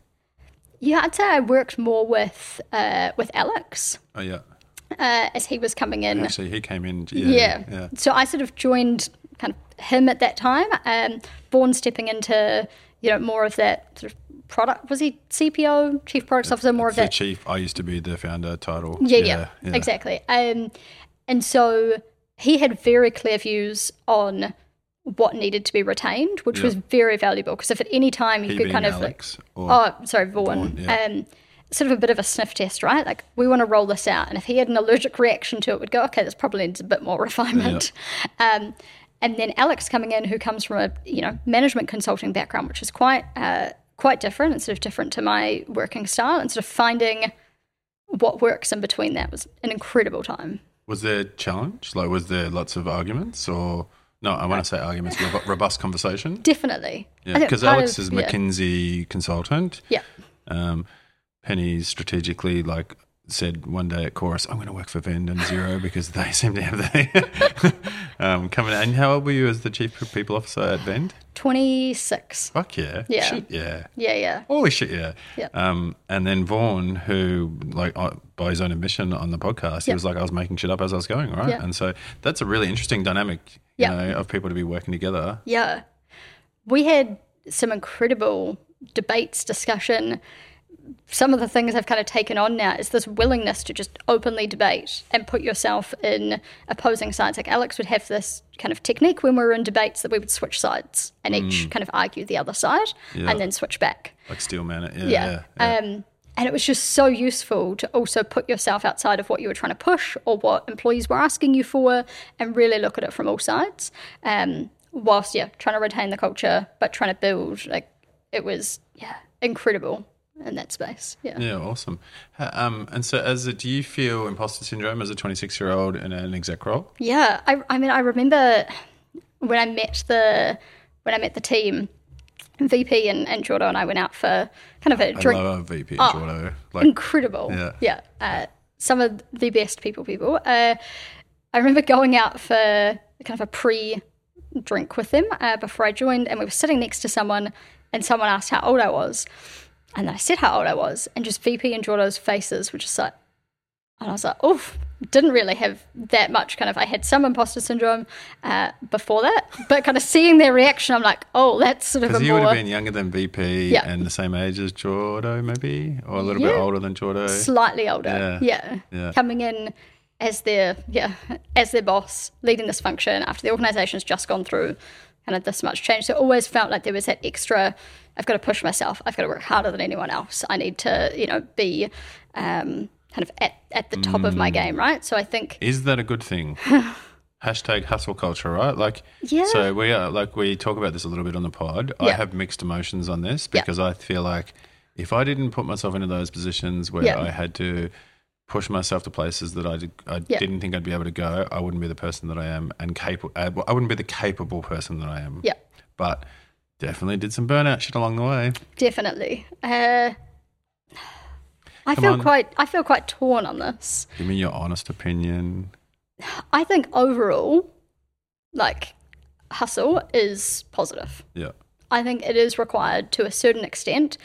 Yeah, I'd say I worked more with uh, with Alex Oh yeah, uh, as he was coming in. actually he came in. Yeah, yeah. yeah. So I sort of joined kind of him at that time. Um, Vaughan stepping into you know more of that sort of product. Was he CPO, Chief Products Officer? More of The that. chief. I used to be the founder title. Yeah, yeah, exactly. Um, and so he had very clear views on what needed to be retained, which was very valuable because if at any time you He could kind of like, or Oh, sorry, Vaughan. Vaughan, yeah. um, sort of a bit of a sniff test, right? Like, we want to roll this out. And if he had an allergic reaction to it, we'd go, okay, this probably needs a bit more refinement. Um, and then Alex coming in, who comes from a you know management consulting background, which is quite uh, quite different and sort of different to my working style, and sort of finding what works in between that was an incredible time. was there challenge? Like, was there lots of arguments or? No, I want to say arguments, robust conversation. Definitely. Yeah, because Alex of- is yeah. McKinsey consultant. Yeah. Um, Pene strategically like said one day at Chorus, "I'm going to work for Vend and Xero because they seem to have the um, coming." And how old were you as the chief people officer at Vend? 26. Fuck yeah, Yeah. Shit, yeah. Yeah, yeah. Holy shit, yeah. Yeah. Um, and then Vaughan, who, like, uh, by his own admission on the podcast, he Yeah. was like, I was making shit up as I was going, right? Yeah. And so that's a really interesting dynamic, you know, of people to be working together. Yeah. We had some incredible debates, discussion. Some of the things I've kind of taken on now is this willingness to just openly debate and put yourself in opposing sides. Like Alex would have this kind of technique when we were in debates that we would switch sides and each kind of argue the other side Yeah. and then switch back. Like Steelman. Yeah. Yeah. yeah, yeah. Um, and it was just so useful to also put yourself outside of what you were trying to push or what employees were asking you for and really look at it from all sides. Um, whilst, yeah, trying to retain the culture, but trying to build, like, it was, yeah, incredible in that space. Yeah. Yeah, awesome. Um, and so, as a, do you feel imposter syndrome as a 26 year old in an exec role? Yeah, I, I mean, I remember when I met the when I met the team, VP and, and Jordo and I went out for kind of a drink. love VP Oh, Jordo. Like, incredible. Yeah. yeah. Uh, some of the best people. People. Uh, I remember going out for kind of a pre drink with them uh, before I joined, and we were sitting next to someone, and someone asked how old I was, and then I said how old I was, and just VP and Jordo's faces were just like, and I was like, oof. Didn't really have that much kind of. I had some imposter syndrome uh, before that, but kind of seeing their reaction, I'm like, oh, that's sort of a because you more would have been younger than VP Yeah. and the same age as Jordo, maybe, or a little bit older than Jordo. slightly older. Yeah. Yeah. Yeah. Coming in as their yeah, as their boss, leading this function after the organization's just gone through kind of this much change. So it always felt like there was that extra I've got to push myself. I've got to work harder than anyone else. I need to, you know, be um, kind of at, at the top Mm. of my game, right? So I think Is that a good thing? Hashtag hustle culture, right? Like, Yeah. so we are like we talk about this a little bit on the pod. I have mixed emotions on this Yeah. because I feel like if I didn't put myself into those positions where Yeah. I had to push myself to places that I, did, I Yeah. didn't think I'd be able to go, I wouldn't be the person that I am, and capable. I wouldn't be the capable person that I am. yeah, But definitely did some burnout shit along the way. definitely. Uh, I Come feel on. quite I feel quite torn on this. Give me your honest opinion. I think overall, like hustle is positive. Yeah. I think it is required to a certain extent,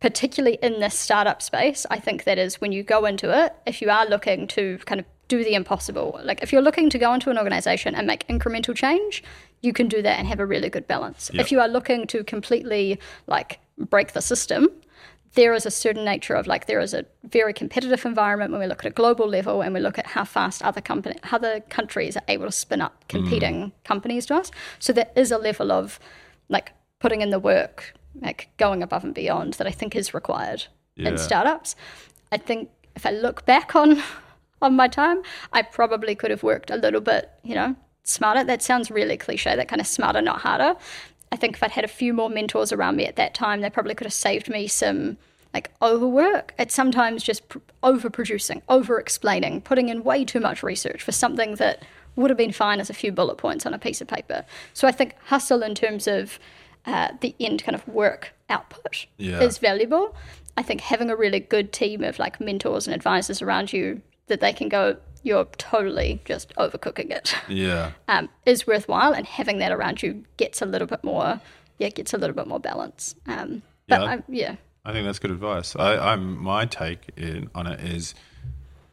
particularly in this startup space. I think that is when you go into it, if you are looking to kind of do the impossible, like if you're looking to go into an organization and make incremental change, you can do that and have a really good balance. Yep. If you are looking to completely like break the system, there is a certain nature of like there is a very competitive environment when we look at a global level and we look at how fast other company other countries are able to spin up mm. competing companies to us. So there is a level of like putting in the work, like going above and beyond that I think is required Yeah. in startups. I think if I look back on on my time, I probably could have worked a little bit, you know, smarter. That sounds really cliche, that kind of smarter, not harder. I think if I'd had a few more mentors around me at that time, they probably could have saved me some like overwork. It's sometimes just pr- overproducing, over explaining, putting in way too much research for something that would have been fine as a few bullet points on a piece of paper. So I think hustle in terms of uh, the end kind of work output Yeah. is valuable. I think having a really good team of like mentors and advisors around you that they can go, you're totally just overcooking it, Yeah. um, is worthwhile. And having that around you gets a little bit more, yeah, gets a little bit more balance. Um, but Yeah. I'm, yeah, I think that's good advice. I, I'm my take in, on it is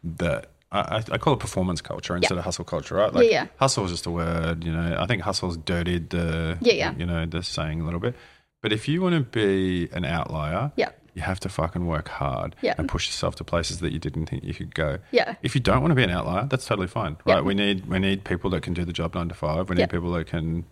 that I, I- I call it performance culture instead of hustle culture, right? Like yeah. hustle is just a word, you know. I think hustle's dirtied the Yeah, yeah. you know the saying a little bit. But if you want to be an outlier, Yeah. You have to fucking work hard Yeah. and push yourself to places that you didn't think you could go. Yeah. If you don't want to be an outlier, that's totally fine, right? Yeah. We need we need people that can do the job nine to five. We need Yeah. people that can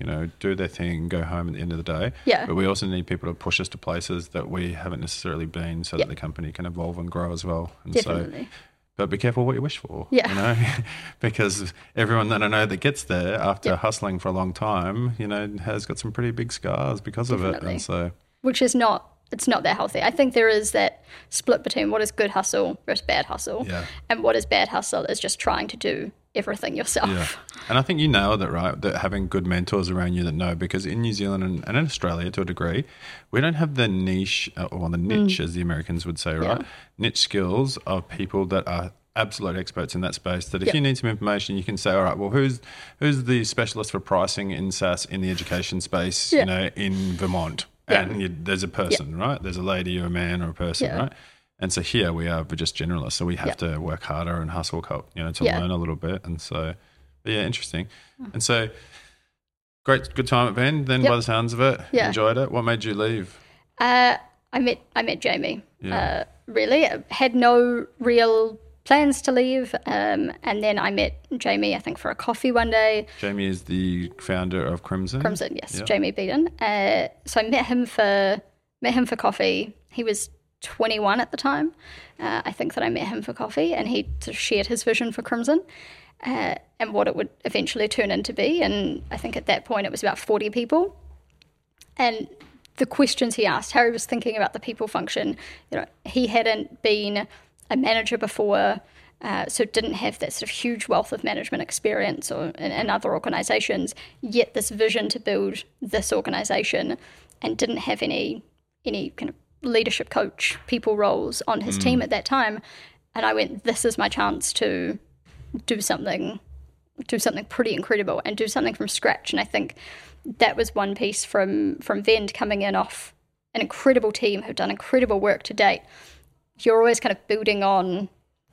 you know, do their thing, go home at the end of the day. Yeah. But we also need people to push us to places that we haven't necessarily been so that the company can evolve and grow as well. And definitely. so but be careful what you wish for. Yeah. You know, because everyone that I know that gets there after Yeah. hustling for a long time, you know, has got some pretty big scars because of it. Definitely. And so, which is not it's not that healthy. I think there is that split between what is good hustle versus bad hustle, Yeah. and what is bad hustle is just trying to do everything yourself. yeah. And I think you nailed it, right? That having good mentors around you that know, because in New Zealand and, and in Australia to a degree, we don't have the niche, uh, or the niche, as the Americans would say, right? Mm. Yeah. Niche skills of people that are absolute experts in that space that if Yep. you need some information you can say all right well who's who's the specialist for pricing in SaaS in the education space Yeah. you know in Vermont Yeah. and you, there's a person right there's a lady or a man or a person Yeah. right and so here we are we're just generalists so we have Yeah. to work harder and hustle you know to Yeah. learn a little bit and so but yeah interesting and so great good time at Vend then Yep. by the sounds of it Yeah. enjoyed it what made you leave Uh, I met I met Jamie. Yeah. Uh, really, I had no real plans to leave, um, and then I met Jamie. I think for a coffee one day. Jamie is the founder of Crimson Crimson, yes, Yeah. Jamie Beaton. Uh, so I met him for met him for coffee. He was 21 at the time. Uh, I think that I met him for coffee, and he sort of shared his vision for Crimson uh, and what it would eventually turn into be. And I think at that point it was about 40 people. And the questions he asked, Harry was thinking about the people function. You know, he hadn't been a manager before, uh, so didn't have that sort of huge wealth of management experience or in, in other organisations. Yet this vision to build this organisation, and didn't have any any kind of leadership coach people roles on his team at that time. And I went, this is my chance to do something do something pretty incredible and do something from scratch. And I think that was one piece from from Vend coming in off an incredible team who've done incredible work to date. You're always kind of building on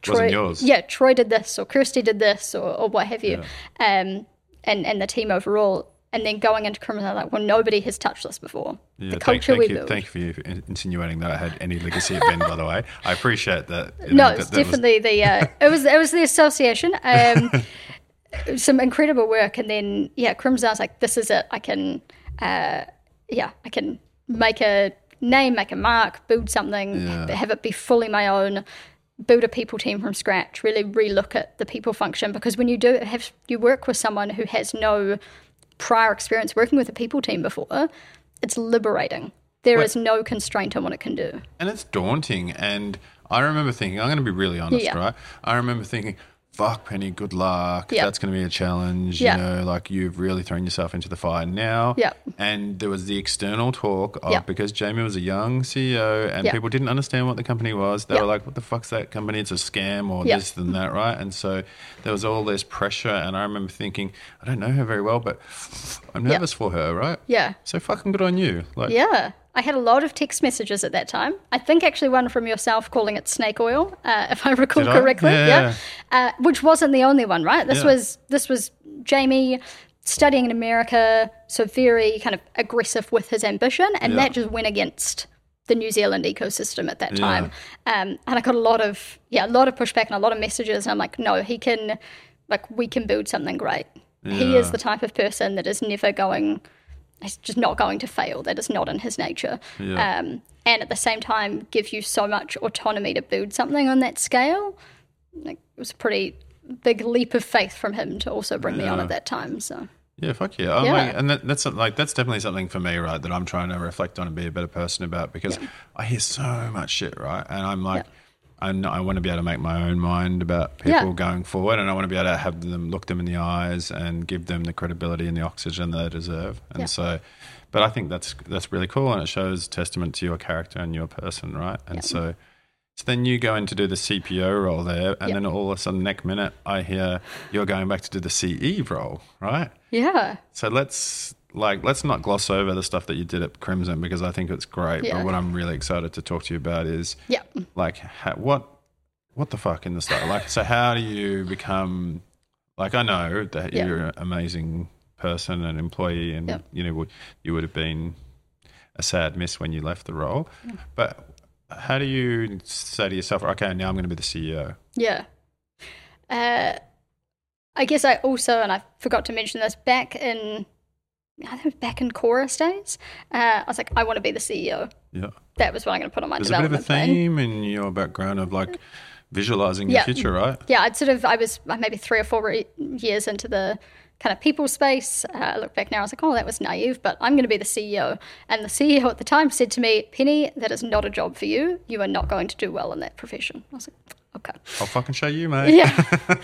yours. Yeah, Troy did this or Kirsty did this or, or what have you. Um and, and the team overall. And then going into Crimson like, well, nobody has touched this before. Yeah, the thank, culture thank we you, build. Thank you for you for insinuating that I had any legacy at Vend. by the way, I appreciate that. you no, know, it's that- that was- definitely the uh, it was it was the association. Um, some incredible work, and then yeah, Crimson. I was like, this is it. I can, uh, yeah, I can make a name, make a mark, build something, Yeah. but have it be fully my own. Build a people team from scratch. Really relook at the people function because when you do have you work with someone who has no prior experience working with a people team before, it's liberating. There is no constraint on what it can do. and it's daunting. And I remember thinking, I'm going to be really honest, Yeah. right? I remember thinking, fuck, Pene, good luck. Yeah. That's going to be a challenge. Yeah. You know, like you've really thrown yourself into the fire now. Yeah. And there was the external talk of Yeah. because Jamie was a young CEO and people didn't understand what the company was. They were like, what the fuck's that company? It's a scam or this and that, right? And so there was all this pressure. And I remember thinking, I don't know her very well, but I'm nervous for her, right? Yeah. So fucking good on you. Like, Yeah. I had a lot of text messages at that time. I think actually one from yourself calling it snake oil, uh, if I recall Did I? correctly. Yeah. Uh, which wasn't the only one, right? This Yeah. was this was Jamie studying in America, so very kind of aggressive with his ambition, and Yeah. that just went against the New Zealand ecosystem at that Yeah. time. Um, and I got a lot of yeah, a lot of pushback and a lot of messages, and I'm like, no, he can, like, we can build something great. He is the type of person that is never going he's just not going to fail. That is not in his nature. Yeah. Um, and at the same time, give you so much autonomy to build something on that scale. Like, it was a pretty big leap of faith from him to also bring me on at that time. So Yeah, fuck yeah. Yeah. Like, and that, that's like that's definitely something for me, right? That I'm trying to reflect on and be a better person about because I hear so much shit, right? And I'm like, I, know, I want to be able to make my own mind about people Yeah. going forward, and I want to be able to have them look them in the eyes and give them the credibility and the oxygen they deserve. And Yeah. so, but I think that's that's really cool, and it shows testament to your character and your person, right? And Yeah. so. So then you go in to do the CPO role there, and then all of a sudden, next minute, I hear you're going back to do the CE role, right? Yeah. So let's like let's not gloss over the stuff that you did at Crimson because I think it's great. Yeah. But what I'm really excited to talk to you about is Yeah. like ha- what what the fuck in the start. Like, so how do you become like I know that Yeah. you're an amazing person and employee, and Yeah. you know you would have been a sad miss when you left the role, but. How do you say to yourself, okay, now I'm going to be the CEO? Yeah. Uh, I guess I also, and I forgot to mention this, back in, I think back in Chorus days, uh, I was like, I want to be the CEO. Yeah. That was what I'm going to put on my There's a bit of a development plan. theme in your background of like visualizing your Yeah. future, right? Yeah, I'd sort of, I was uh, maybe three or four re- years into the kind of people space. Uh, I look back now, I was like, oh, that was naive, but I'm going to be the CEO. And the CEO at the time said to me, Pene, that is not a job for you. You are not going to do well in that profession. I was like, okay. I'll fucking show you, mate. Yeah.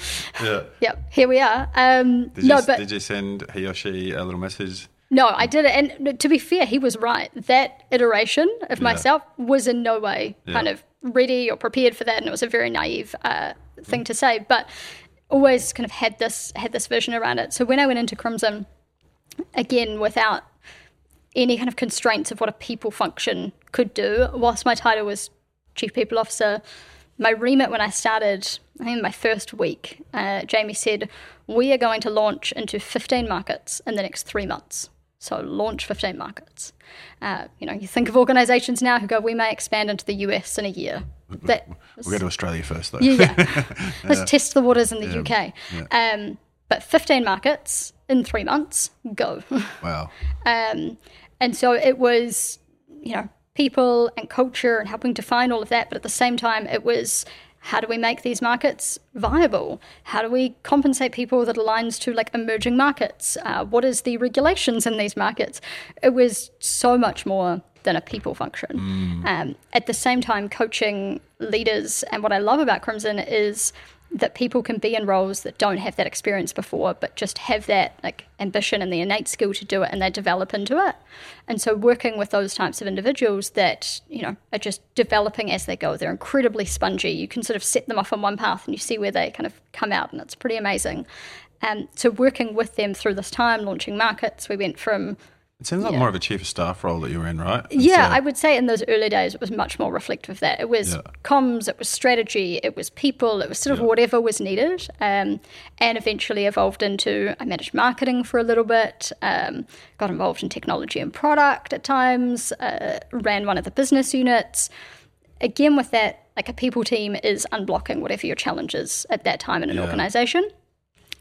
yeah. Yep, here we are. Um, Did no, you, but did you send he or she a little message? No, I did it. And to be fair, he was right. That iteration of Yeah. myself was in no way kind of ready or prepared for that. And it was a very naive uh, thing to say, but always kind of had this had this vision around it. So when I went into Crimson, again, without any kind of constraints of what a people function could do, whilst my title was chief people officer, my remit when I started, I think in my first week, uh, Jamie said, We are going to launch into 15 markets in the next three months. So launch 15 markets. Uh, you know, you think of organizations now who go, We may expand into the US in a year. That We'll go to Australia first, though. yeah, yeah. Let's test the waters in the UK. Um, but 15 markets in three months, go. Wow. Um, and so it was, you know, people and culture and helping define all of that. But at the same time, it was how do we make these markets viable? How do we compensate people that aligns to like emerging markets? Uh, what is the regulations in these markets? It was so much more than a people function. Um, at the same time, coaching leaders, and what I love about Crimson is that people can be in roles that don't have that experience before, but just have that like ambition and the innate skill to do it, and they develop into it. And so, working with those types of individuals that you know are just developing as they go, they're incredibly spongy. You can sort of set them off on one path, and you see where they kind of come out, and it's pretty amazing. Um, so, working with them through this time, launching markets, we went from It seems like Yeah. more of a chief of staff role that you were in, right? And yeah, so- I would say in those early days it was much more reflective of that. It was Yeah. comms, it was strategy, it was people, it was sort of Yeah. whatever was needed, um, and eventually evolved into I managed marketing for a little bit, um, got involved in technology and product at times, uh, ran one of the business units. Again, with that, like a people team is unblocking whatever your challenge is at that time in an organization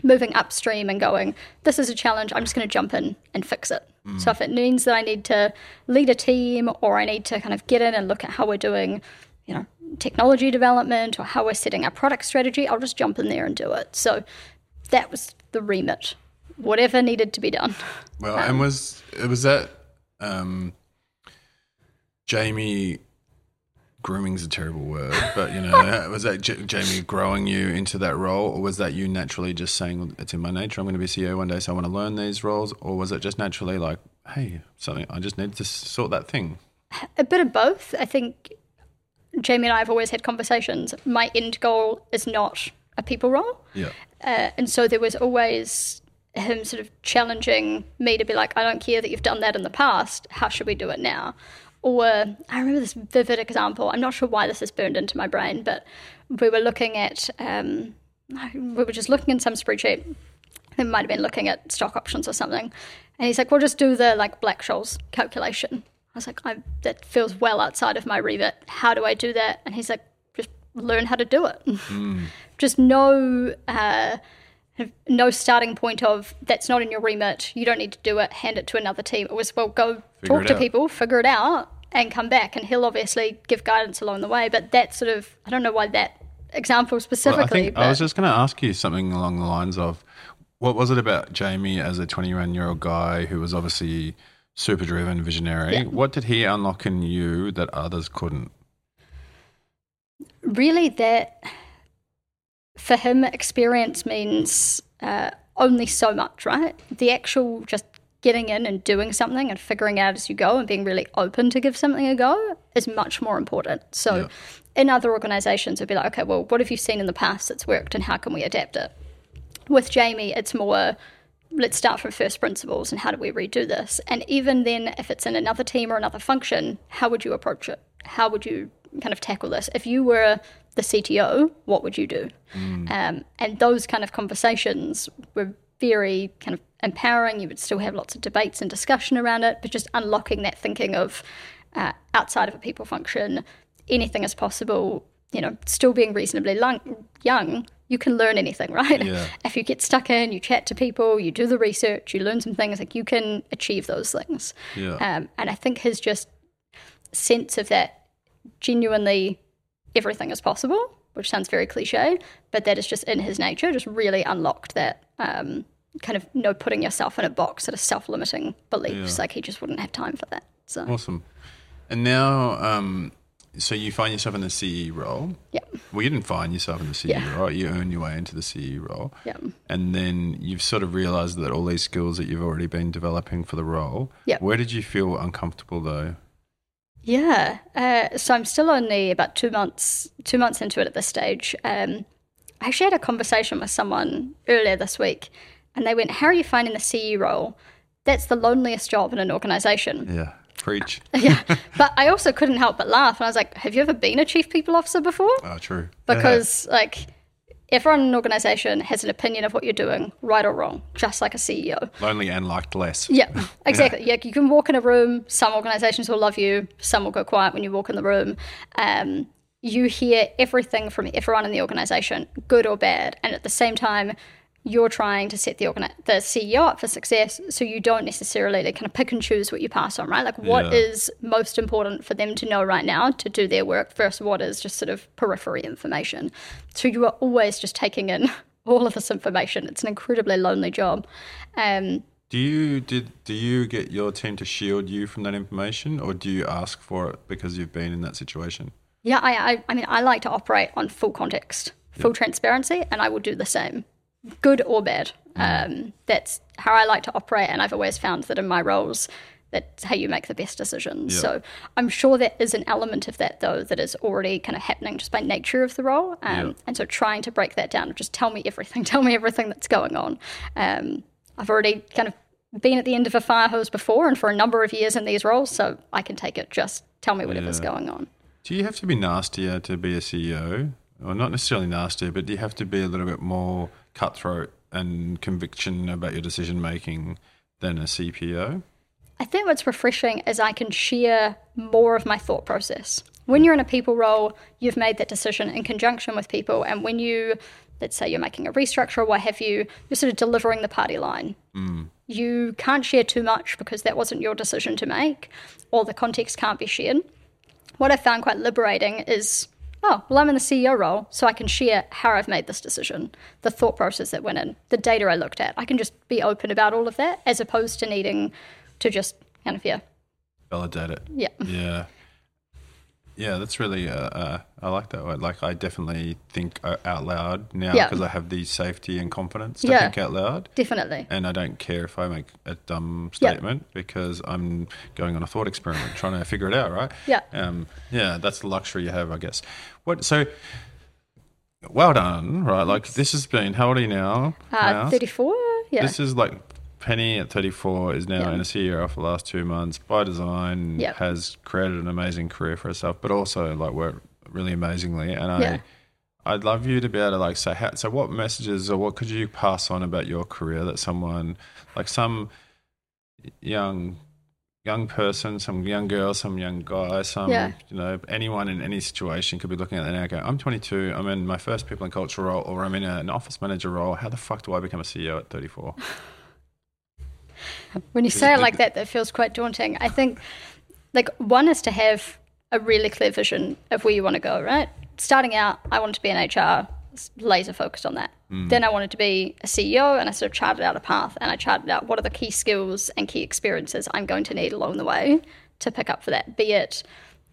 moving upstream and going, this is a challenge, I'm just going to jump in and fix it. So if it means that I need to lead a team or I need to kind of get in and look at how we're doing, you know, technology development or how we're setting our product strategy, I'll just jump in there and do it. So that was the remit. Whatever needed to be done. Well, and was it was that um, Jamie grooming's a terrible word, but you know, was that J- Jamie growing you into that role, or was that you naturally just saying it's in my nature? I'm going to be CEO one day, so I want to learn these roles, or was it just naturally like, hey, something I just need to sort that thing? A bit of both. I think Jamie and I have always had conversations. My end goal is not a people role. Yeah, Uh, and so there was always him sort of challenging me to be like, I don't care that you've done that in the past. How should we do it now? Or I remember this vivid example. I'm not sure why this is burned into my brain, but we were looking at, um, we were just looking in some spreadsheet. It might have been looking at stock options or something. And he's like, well, just do the like Black Scholes calculation. I was like, I, that feels well outside of my remit. How do I do that? And he's like, just learn how to do it. just no uh, no starting point of that's not in your remit. You don't need to do it. Hand it to another team. It was well, go Figure talk to out. people, figure it out, and come back. And he'll obviously give guidance along the way. But that sort of I don't know why that example Well, specifically. I think but I was just going to ask you something along the lines of what was it about Jamie as a 21 year old guy who was obviously super driven, visionary? Yeah. What did he unlock in you that others couldn't? really that for him, experience means uh, only so much, right? The actual just getting in and doing something and figuring out as you go and being really open to give something a go is much more important. So, Yeah. in other organizations, it'd be like, okay, well, what have you seen in the past that's worked and how can we adapt it? With Jamie, it's more let's start from first principles and how do we redo this? And even then, if it's in another team or another function, how would you approach it? How would you kind of tackle this? If you were the CTO, what would you do? Um, and those kind of conversations were very kind of empowering. You would still have lots of debates and discussion around it, but just unlocking that thinking of uh, outside of a people function, anything is possible. You know, still being reasonably lung- young, you can learn anything, right? Yeah. If you get stuck in, you chat to people, you do the research, you learn some things, like you can achieve those things. Yeah. Um, and I think his just sense of that genuinely everything is possible, which sounds very cliche, but that is just in his nature, just really unlocked that um, kind of no putting yourself in a box, sort of self limiting beliefs. Yeah. Like he just wouldn't have time for that. So, Awesome. And now, um, so you find yourself in the CE role. yeah, Well, you didn't find yourself in the CE Yeah. role. You earned your way into the CE role. yeah, And then you've sort of realized that all these skills that you've already been developing for the role. Yeah. Where did you feel uncomfortable though? yeah. Uh, so I'm still only about two months, two months into it at this stage. Um, I actually had a conversation with someone earlier this week, and they went, "How are you finding the CE role? That's the loneliest job in an organization." Yeah. Preach. yeah. But I also couldn't help but laugh. And I was like, have you ever been a chief people officer before? Oh, true. Because, like, everyone in an organization has an opinion of what you're doing, right or wrong, just like a CEO. Lonely and liked less. Yeah, exactly. Yeah, you can walk in a room. Some organizations will love you. Some will go quiet when you walk in the room. Um, you hear everything from everyone in the organization, good or bad, and at the same time, you're trying to set the organi- the CEO up for success. So you don't necessarily like, kind of pick and choose what you pass on, right? Like what Yeah. is most important for them to know right now to do their work versus what is just sort of periphery information. So you are always just taking in all of this information. It's an incredibly lonely job. Um, Do you did do you get your team to shield you from that information, or do you ask for it because you've been in that situation? Yeah, I, I, I mean, I like to operate on full context, full transparency, and I will do the same, good or bad. Um, that's how I like to operate, and I've always found that in my roles, that's how you make the best decisions. Yeah. So I'm sure there is an element of that, though, that is already kind of happening just by nature of the role. Um, Yeah. And so trying to break that down, just tell me everything, tell me everything that's going on. Um, I've already kind of been at the end of a fire hose before, and for a number of years in these roles, so I can take it. Just tell me whatever's Yeah. going on. Do you have to be nastier to be a CEO? Or not necessarily nastier, but do you have to be a little bit more cutthroat and conviction about your decision making than a CPO? I think what's refreshing is I can share more of my thought process. When you're in a people role, you've made that decision in conjunction with people. And when you, let's say you're making a restructure or what have you, you're sort of delivering the party line. Mm. You can't share too much because that wasn't your decision to make, or the context can't be shared. What I found quite liberating is oh, well, I'm in the CEO role, so I can share how I've made this decision, the thought process that went in, the data I looked at. I can just be open about all of that as opposed to needing to just kind of, yeah, Validate it. yeah. Yeah. Yeah, that's really, uh, uh, I like that word. Like, I definitely think uh, out loud now Yeah. because I have the safety and confidence to Yeah. think out loud. Definitely. And I don't care if I make a dumb statement because I'm going on a thought experiment, trying to figure it out, right? Yeah. Um, yeah, that's the luxury you have, I guess. What? So, well done, right? Like this has been. How old are you now? Uh, 34? Yeah. This is like Pene at 34 is now Yeah. in a CEO for the last two months by design. Yep. Has created an amazing career for herself, but also like worked really amazingly. And I, Yeah. I'd love you to be able to like say, how, so what messages or what could you pass on about your career that someone like some young young person, some young girl, some young guy, some Yeah. you know anyone in any situation could be looking at that now. and Go, I'm 22. I'm in my first people and culture role, or I'm in a, an office manager role. How the fuck do I become a CEO at 34? when you say it like that, that feels quite daunting. I think, like, one is to have a really clear vision of where you want to go, right? Starting out, I wanted to be in HR, laser focused on that. Mm. Then I wanted to be a CEO, and I sort of charted out a path, and I charted out what are the key skills and key experiences I'm going to need along the way to pick up for that, be it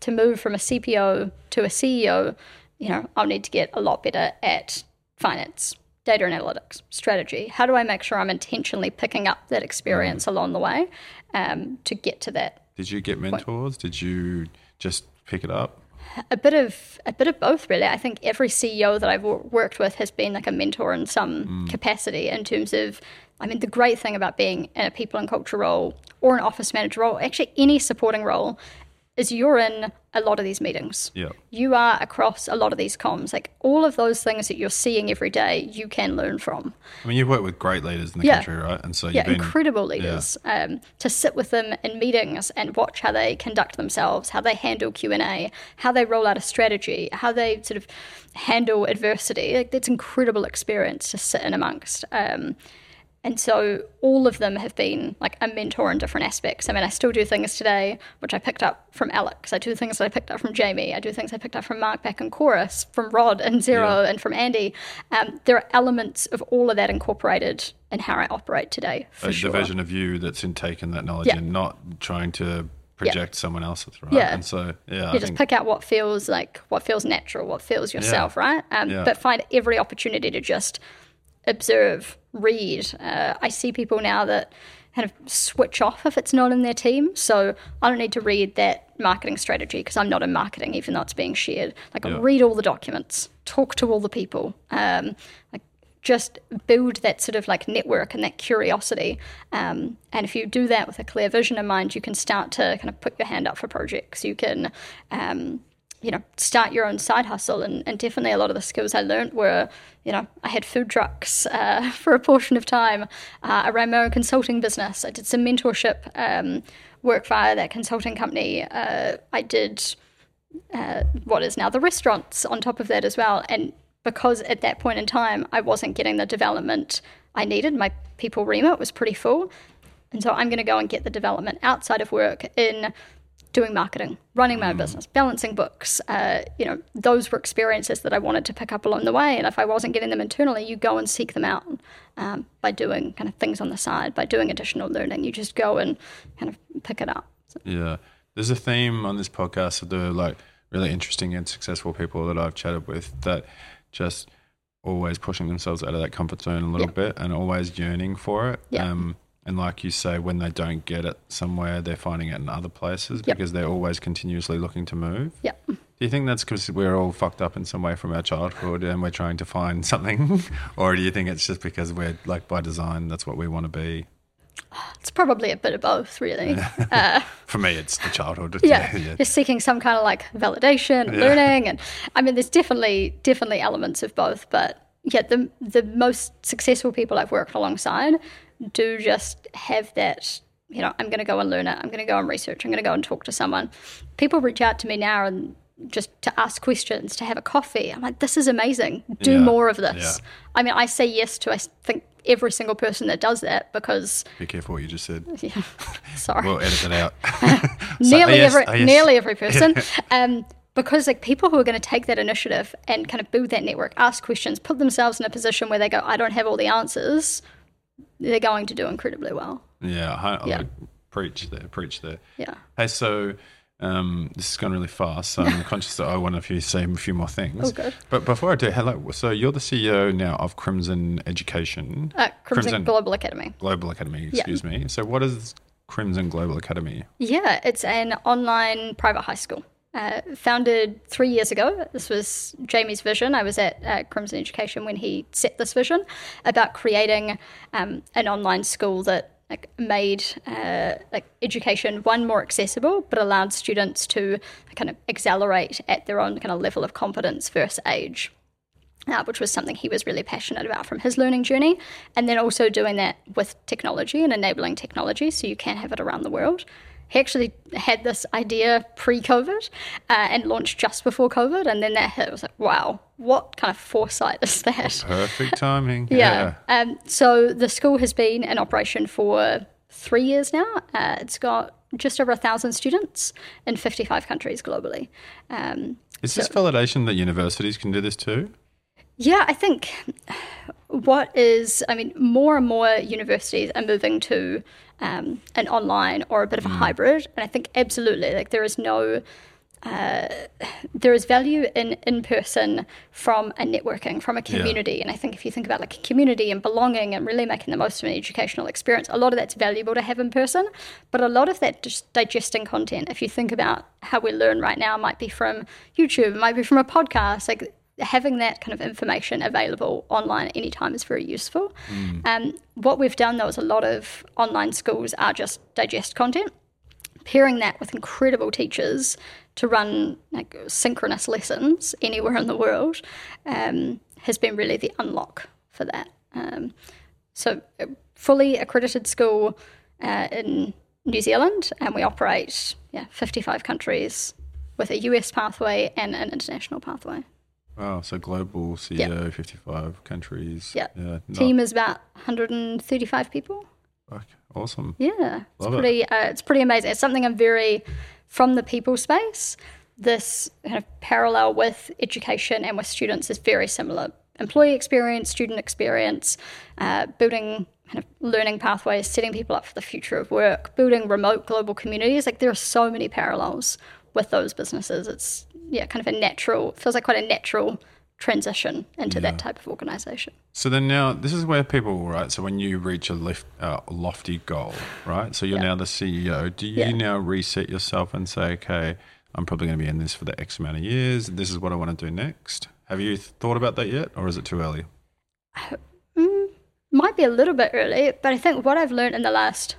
to move from a CPO to a CEO, you know, I'll need to get a lot better at finance, data analytics, strategy. How do I make sure I'm intentionally picking up that experience Mm. along the way um, to get to that Did you get mentors? Did you just pick it up? a bit of a bit of both really i think every ceo that i've wor- worked with has been like a mentor in some capacity in terms of i mean the great thing about being in a people and culture role or an office manager role actually any supporting role is you're in a lot of these meetings Yeah. you are across a lot of these comms like all of those things that you're seeing every day you can learn from I mean, you've worked with great leaders in the Yeah. country, right? And so yeah, you've been incredible leaders. Um, to sit with them in meetings and watch how they conduct themselves, how they handle Q and A, how they roll out a strategy, how they sort of handle adversity. Like that's incredible experience to sit in amongst. Um, and so all of them have been like a mentor in different aspects. I mean, I still do things today which I picked up from Alex. I do things that I picked up from Jamie. I do things I picked up from Mark back in Chorus, from Rod and Xero, Yeah. and from Andy. Um, there are elements of all of that incorporated in how I operate today. For sure. division of you that's in taking that knowledge Yeah. and not trying to project someone else's, right? Yeah. And so, yeah, I you just think, pick out what feels like what feels natural, what feels yourself, right? Um, Yeah. But find every opportunity to just observe, read. Uh, I see people now that kind of switch off if it's not in their team. So I don't need to read that marketing strategy because I'm not in marketing, even though it's being shared. Like Yeah. read all the documents, talk to all the people. Um, like just build that sort of like network and that curiosity. Um, and if you do that with a clear vision in mind, you can start to kind of put your hand up for projects. You can, um, you know, start your own side hustle. And, and definitely a lot of the skills I learned were, you know, I had food trucks uh, for a portion of time. Uh, I ran my own consulting business. I did some mentorship um, work via that consulting company. Uh, I did uh, what is now the restaurants on top of that as well. And because at that point in time, I wasn't getting the development I needed, my people remit was pretty full. And so I'm going to go and get the development outside of work in doing marketing, running my own business, balancing books. Uh, you know, those were experiences that I wanted to pick up along the way. And if I wasn't getting them internally, you go and seek them out um, by doing kind of things on the side, by doing additional learning. You just go and kind of pick it up. So, yeah. There's a theme on this podcast of the like really interesting and successful people that I've chatted with that just always pushing themselves out of that comfort zone a little Yeah. bit and always yearning for it. Yeah. Um, and like you say, when they don't get it somewhere, they're finding it in other places Yep. because they're always continuously looking to move. yeah. Do you think that's because we're all fucked up in some way from our childhood and we're trying to find something? or do you think it's just because we're like by design, that's what we want to be? It's probably a bit of both, really. Uh, For me, it's the childhood. yeah, yeah. just seeking some kind of like validation, Yeah. learning, and I mean, there's definitely definitely elements of both. But yeah, the the most successful people I've worked alongside do just have that. You know, I'm going to go and learn it. I'm going to go and research. I'm going to go and talk to someone. People reach out to me now and just to ask questions, to have a coffee. I'm like, this is amazing. Do Yeah, more of this. yeah. I mean, I say yes to I think every single person that does that because Be careful what you just said. yeah, sorry We'll edit it out. nearly So, yes, every oh, yes. nearly every person um, because like people who are going to take that initiative and kind of build that network ask questions put themselves in a position where they go i don't have all the answers they're going to do incredibly well Yeah, I, Yeah. preach there, preach there. yeah Hey, so um, this has gone really fast. So I'm conscious that I want to say a few more things. Oh, good. But before I do, hello. So you're the CEO now of Crimson Education, uh, crimson, global academy Global Academy. Excuse me. So what is Crimson Global Academy? yeah it's an online private high school uh, founded three years ago. This was Jamie's vision. I was at uh, Crimson Education when he set this vision about creating um, an online school that like made uh, like education one more accessible, but allowed students to kind of accelerate at their own kind of level of competence versus age uh, which was something he was really passionate about from his learning journey. And then also doing that with technology and enabling technology so you can have it around the world. He actually had this idea pre COVID uh, and launched just before COVID. And then that hit. It was like, wow, what kind of foresight is that? Perfect timing. Yeah. Um, so the school has been in operation for three years now. Uh, it's got just over a thousand students in 55 countries globally. Um, Is this validation that universities can do this too? Yeah, I think what is, I mean, more and more universities are moving to um, an online or a bit of a hybrid. And I think absolutely, like, there is no there is value in in person from a networking, from a community. And I think if you think about like community and belonging and really making the most of an educational experience, a lot of that's valuable to have in person. But a lot of that just digesting content, if you think about how we learn right now, might be from YouTube, might be from a podcast. Like having that kind of information available online at any time is very useful. Um, what we've done though is a lot of online schools are just digest content pairing that with incredible teachers to run like synchronous lessons anywhere in the world um, has been really the unlock for that. Um, so, a fully accredited school uh, in New Zealand, and we operate yeah 55 countries with a US pathway and an international pathway. Wow, so global CEO, 55 countries. Yeah. Yeah. not- Team is about 135 people. fuck, awesome. Yeah, it's Love it. pretty. Uh, it's pretty amazing. It's something I'm very from the people space. This kind of parallel with education and with students is very similar. Employee experience, student experience, uh, building kind of learning pathways, setting people up for the future of work, building remote global communities. Like there are so many parallels with those businesses. It's yeah, kind of a natural. Feels like quite a natural transition into that type of organization. So then now, this is where people, right? So when you reach a lift, uh, lofty goal, right? So you're Yeah. now the CEO. Do you Yeah. now reset yourself and say, okay, I'm probably going to be in this for the X amount of years. This is what I want to do next. Have you thought about that yet, or is it too early? might be a little bit early, but I think what I've learned in the last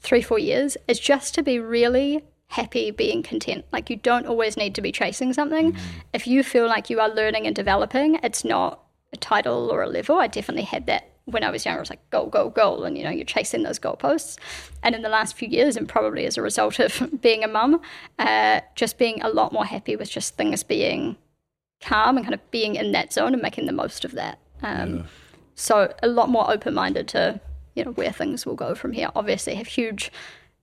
three, four years is just to be really happy being content. Like you don't always need to be chasing something. If you feel like you are learning and developing, it's not a title or a level. I definitely had that when I was younger. It was like goal, goal, goal, and you know you're chasing those goalposts. And in the last few years, and probably as a result of being a mum, uh, just being a lot more happy with just things being calm and kind of being in that zone and making the most of that. Um, So a lot more open minded to you know where things will go from here. Obviously, have huge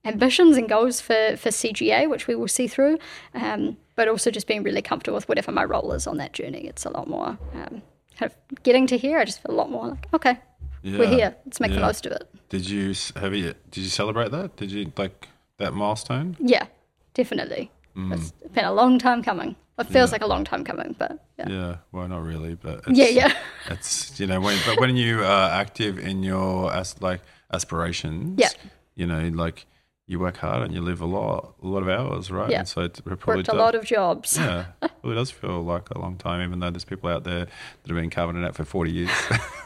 ambitions and goals for for CGA, which we will see through. Um, but also just being really comfortable with whatever my role is on that journey. It's a lot more um, kind of getting to here. I just feel a lot more like okay, we're here. Let's make the most of it. Did you have you? Did you celebrate that? Did you like that milestone? Yeah, definitely. Mm. It's been a long time coming. It feels like a long time coming, but yeah. Yeah. Well, not really, but it's, Yeah, yeah. It's you know when but when you are active in your as like aspirations, Yeah. you know like you work hard and you live a lot a lot of hours, right? Yeah. And so it probably Worked a does- lot of jobs. yeah, it really does feel like a long time, even though there's people out there that have been carving it out for 40 years.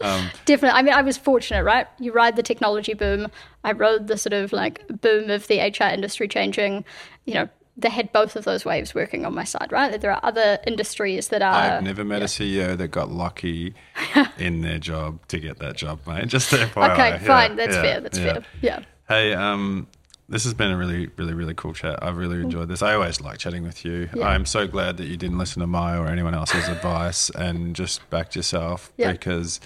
um, Definitely. I mean, I was fortunate, right? You ride the technology boom. I rode the sort of like boom of the HR industry changing. You know, they had both of those waves working on my side, right? There are other industries that are. I've never met a CEO that got lucky in their job to get that job, mate. Just FYI. okay, Yeah, fine. That's yeah, fair. That's yeah. fair. Yeah. Hey, um, this has been a really, really, really cool chat. I've really enjoyed this. I always like chatting with you. Yeah. I'm so glad that you didn't listen to my or anyone else's advice and just backed yourself Yeah. because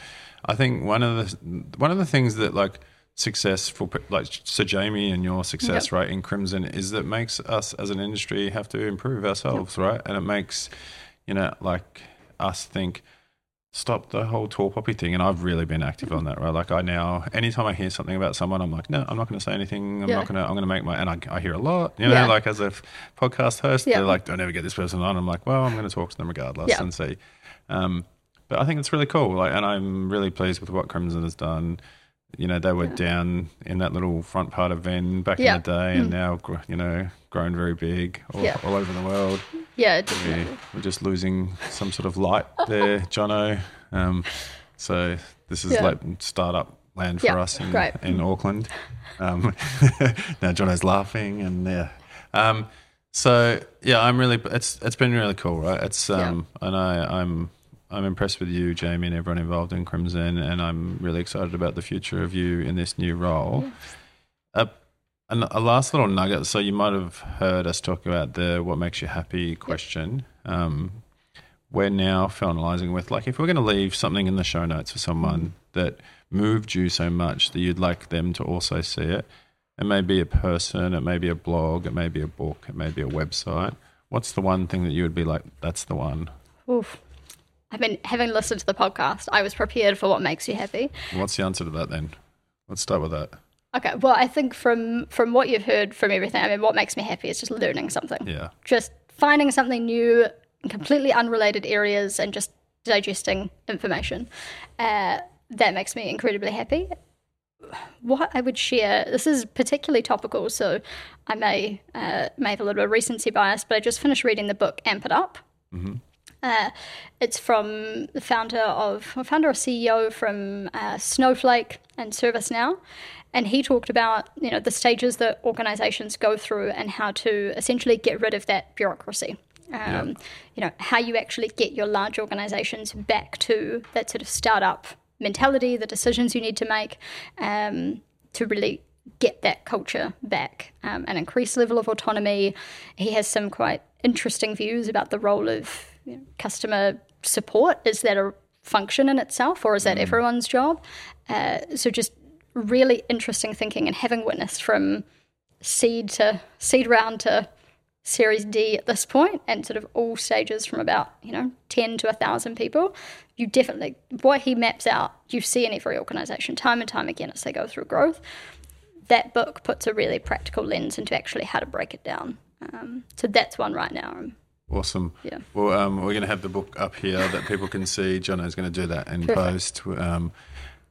I think one of the one of the things that like successful like Sir Jamie and your success Yep. right in Crimson is that makes us as an industry have to improve ourselves, right? And it makes you know like us think stop the whole tall poppy thing. And I've really been active on that, right? Like I now, anytime I hear something about someone, I'm like, no, I'm not going to say anything. I'm Yeah. not going to, I'm going to make my, and I, I hear a lot, you know, Yeah. like as a podcast host, Yeah. they're like, don't ever get this person on. I'm like, well, I'm going to talk to them regardless and see. Um, but I think it's really cool. Like, and I'm really pleased with what Crimson has done. You know, they were down in that little front part of Vend back in the day and now, you know, grown very big all, Yeah. all over the world. Yeah, We, we're just losing some sort of light there, Jono. Um, so this is Yeah. like startup land for Yeah, us in, great. in Auckland. Um, now Jono's laughing and yeah. Um, so yeah, I'm really. It's it's been really cool, right? It's um, and I I'm I'm impressed with you, Jamie, and everyone involved in Crimson, and I'm really excited about the future of you in this new role. A, an- a last little nugget. So you might have heard us talk about the "What makes you happy" question. Um, we're now finalizing with like if we're going to leave something in the show notes for someone that moved you so much that you'd like them to also see it. It may be a person, it may be a blog, it may be a book, it may be a website. What's the one thing that you would be like, that's the one? Oof. I mean, having listened to the podcast, I was prepared for what makes you happy. What's the answer to that then? Let's start with that. Okay, well, I think from from what you've heard from everything, I mean, what makes me happy is just learning something. Yeah. Just finding something new in completely unrelated areas and just digesting information. Uh, that makes me incredibly happy. What I would share, this is particularly topical, so I may uh, may have a little bit of recency bias, but I just finished reading the book Amp It Up. Uh, it's from the founder of, or founder or CEO from uh, Snowflake and ServiceNow, and he talked about you know the stages that organizations go through and how to essentially get rid of that bureaucracy. Um, You know how you actually get your large organizations back to that sort of startup mentality, the decisions you need to make um, to really get that culture back, um, an increased level of autonomy. He has some quite interesting views about the role of you know, customer support. Is that a function in itself, or is that everyone's job? Uh, so just really interesting thinking, and having witnessed from seed to seed round to Series D at this point, and sort of all stages from about you know ten to a thousand people. You definitely what he maps out, you see in every organization time and time again as they go through growth. That book puts a really practical lens into actually how to break it down. Um, so that's one right now. I'm Awesome. Yeah. Well, um, we're going to have the book up here that people can see. Jono's going to do that in post. Um,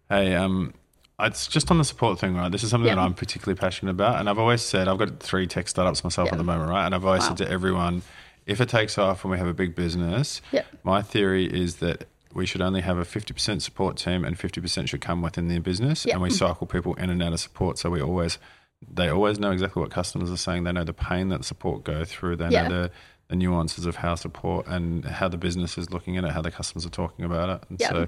hey, um, it's just on the support thing, right? This is something Yeah. that I'm particularly passionate about, and I've always said I've got three tech startups myself Yeah. at the moment, right? And I've always Wow. said to everyone, if it takes off and we have a big business, Yeah. my theory is that we should only have a 50% support team and 50% should come within the business and we cycle people in and out of support so we always they always know exactly what customers are saying they know the pain that support go through they know the, the nuances of how support and how the business is looking at it how the customers are talking about it and so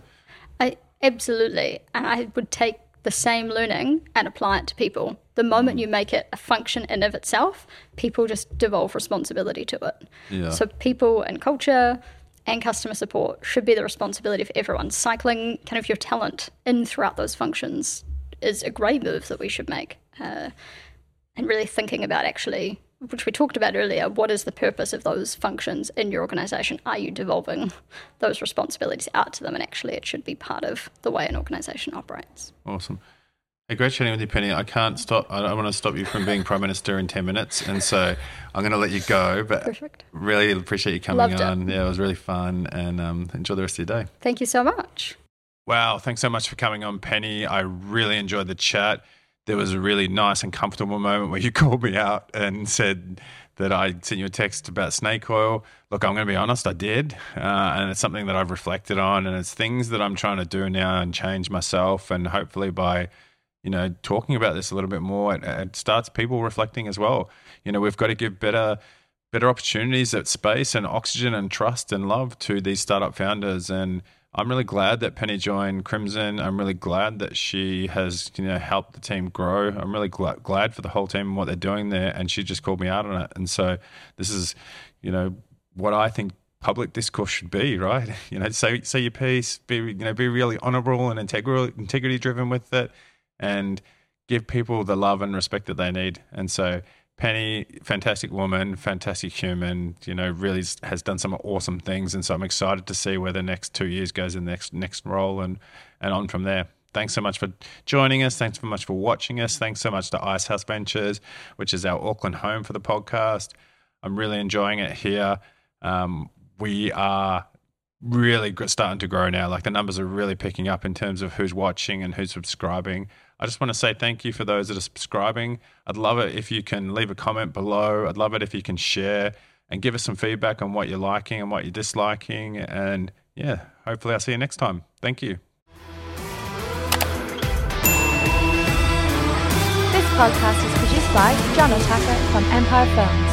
I absolutely, and I would take the same learning and apply it to people. The moment you make it a function in of itself, people just devolve responsibility to it. Yeah. So people and culture and customer support should be the responsibility of everyone. Cycling kind of your talent in throughout those functions is a great move that we should make. Uh, and really thinking about actually, which we talked about earlier, what is the purpose of those functions in your organization? Are you devolving those responsibilities out to them? And actually, it should be part of the way an organization operates. Awesome. Hey, great chatting with you, Pene. I can't stop. I don't want to stop you from being prime minister in ten minutes, and so I'm going to let you go. But Perfect. really appreciate you coming Loved it. on. Yeah, it was really fun, and um, enjoy the rest of your day. Thank you so much. Wow, thanks so much for coming on, Pene. I really enjoyed the chat. There was a really nice and comfortable moment where you called me out and said that I sent you a text about snake oil. Look, I'm going to be honest, I did. Uh, and it's something that I've reflected on, and it's things that I'm trying to do now and change myself. And hopefully, by you know, talking about this a little bit more, it, it starts people reflecting as well. You know, we've got to give better better opportunities at space and oxygen and trust and love to these startup founders. And I'm really glad that Pene joined Crimson. I'm really glad that she has, you know, helped the team grow. I'm really gl- glad for the whole team and what they're doing there. And she just called me out on it. And so this is, you know, what I think public discourse should be, right? You know, say say your piece, be you know, be really honourable and integral, integrity driven with it, and give people the love and respect that they need. And so Pene, fantastic woman, fantastic human, you know, really has done some awesome things. And so I'm excited to see where the next two years goes in the next next role and and on from there. Thanks so much for joining us. Thanks so much for watching us. Thanks so much to Icehouse Ventures, which is our Auckland home for the podcast. I'm really enjoying it here. Um, we are really starting to grow now. Like the numbers are really picking up in terms of who's watching and who's subscribing. I just want to say thank you for those that are subscribing. I'd love it if you can leave a comment below. I'd love it if you can share and give us some feedback on what you're liking and what you're disliking. And yeah, hopefully I'll see you next time. Thank you. This podcast is produced by John Otaka from Empire Films.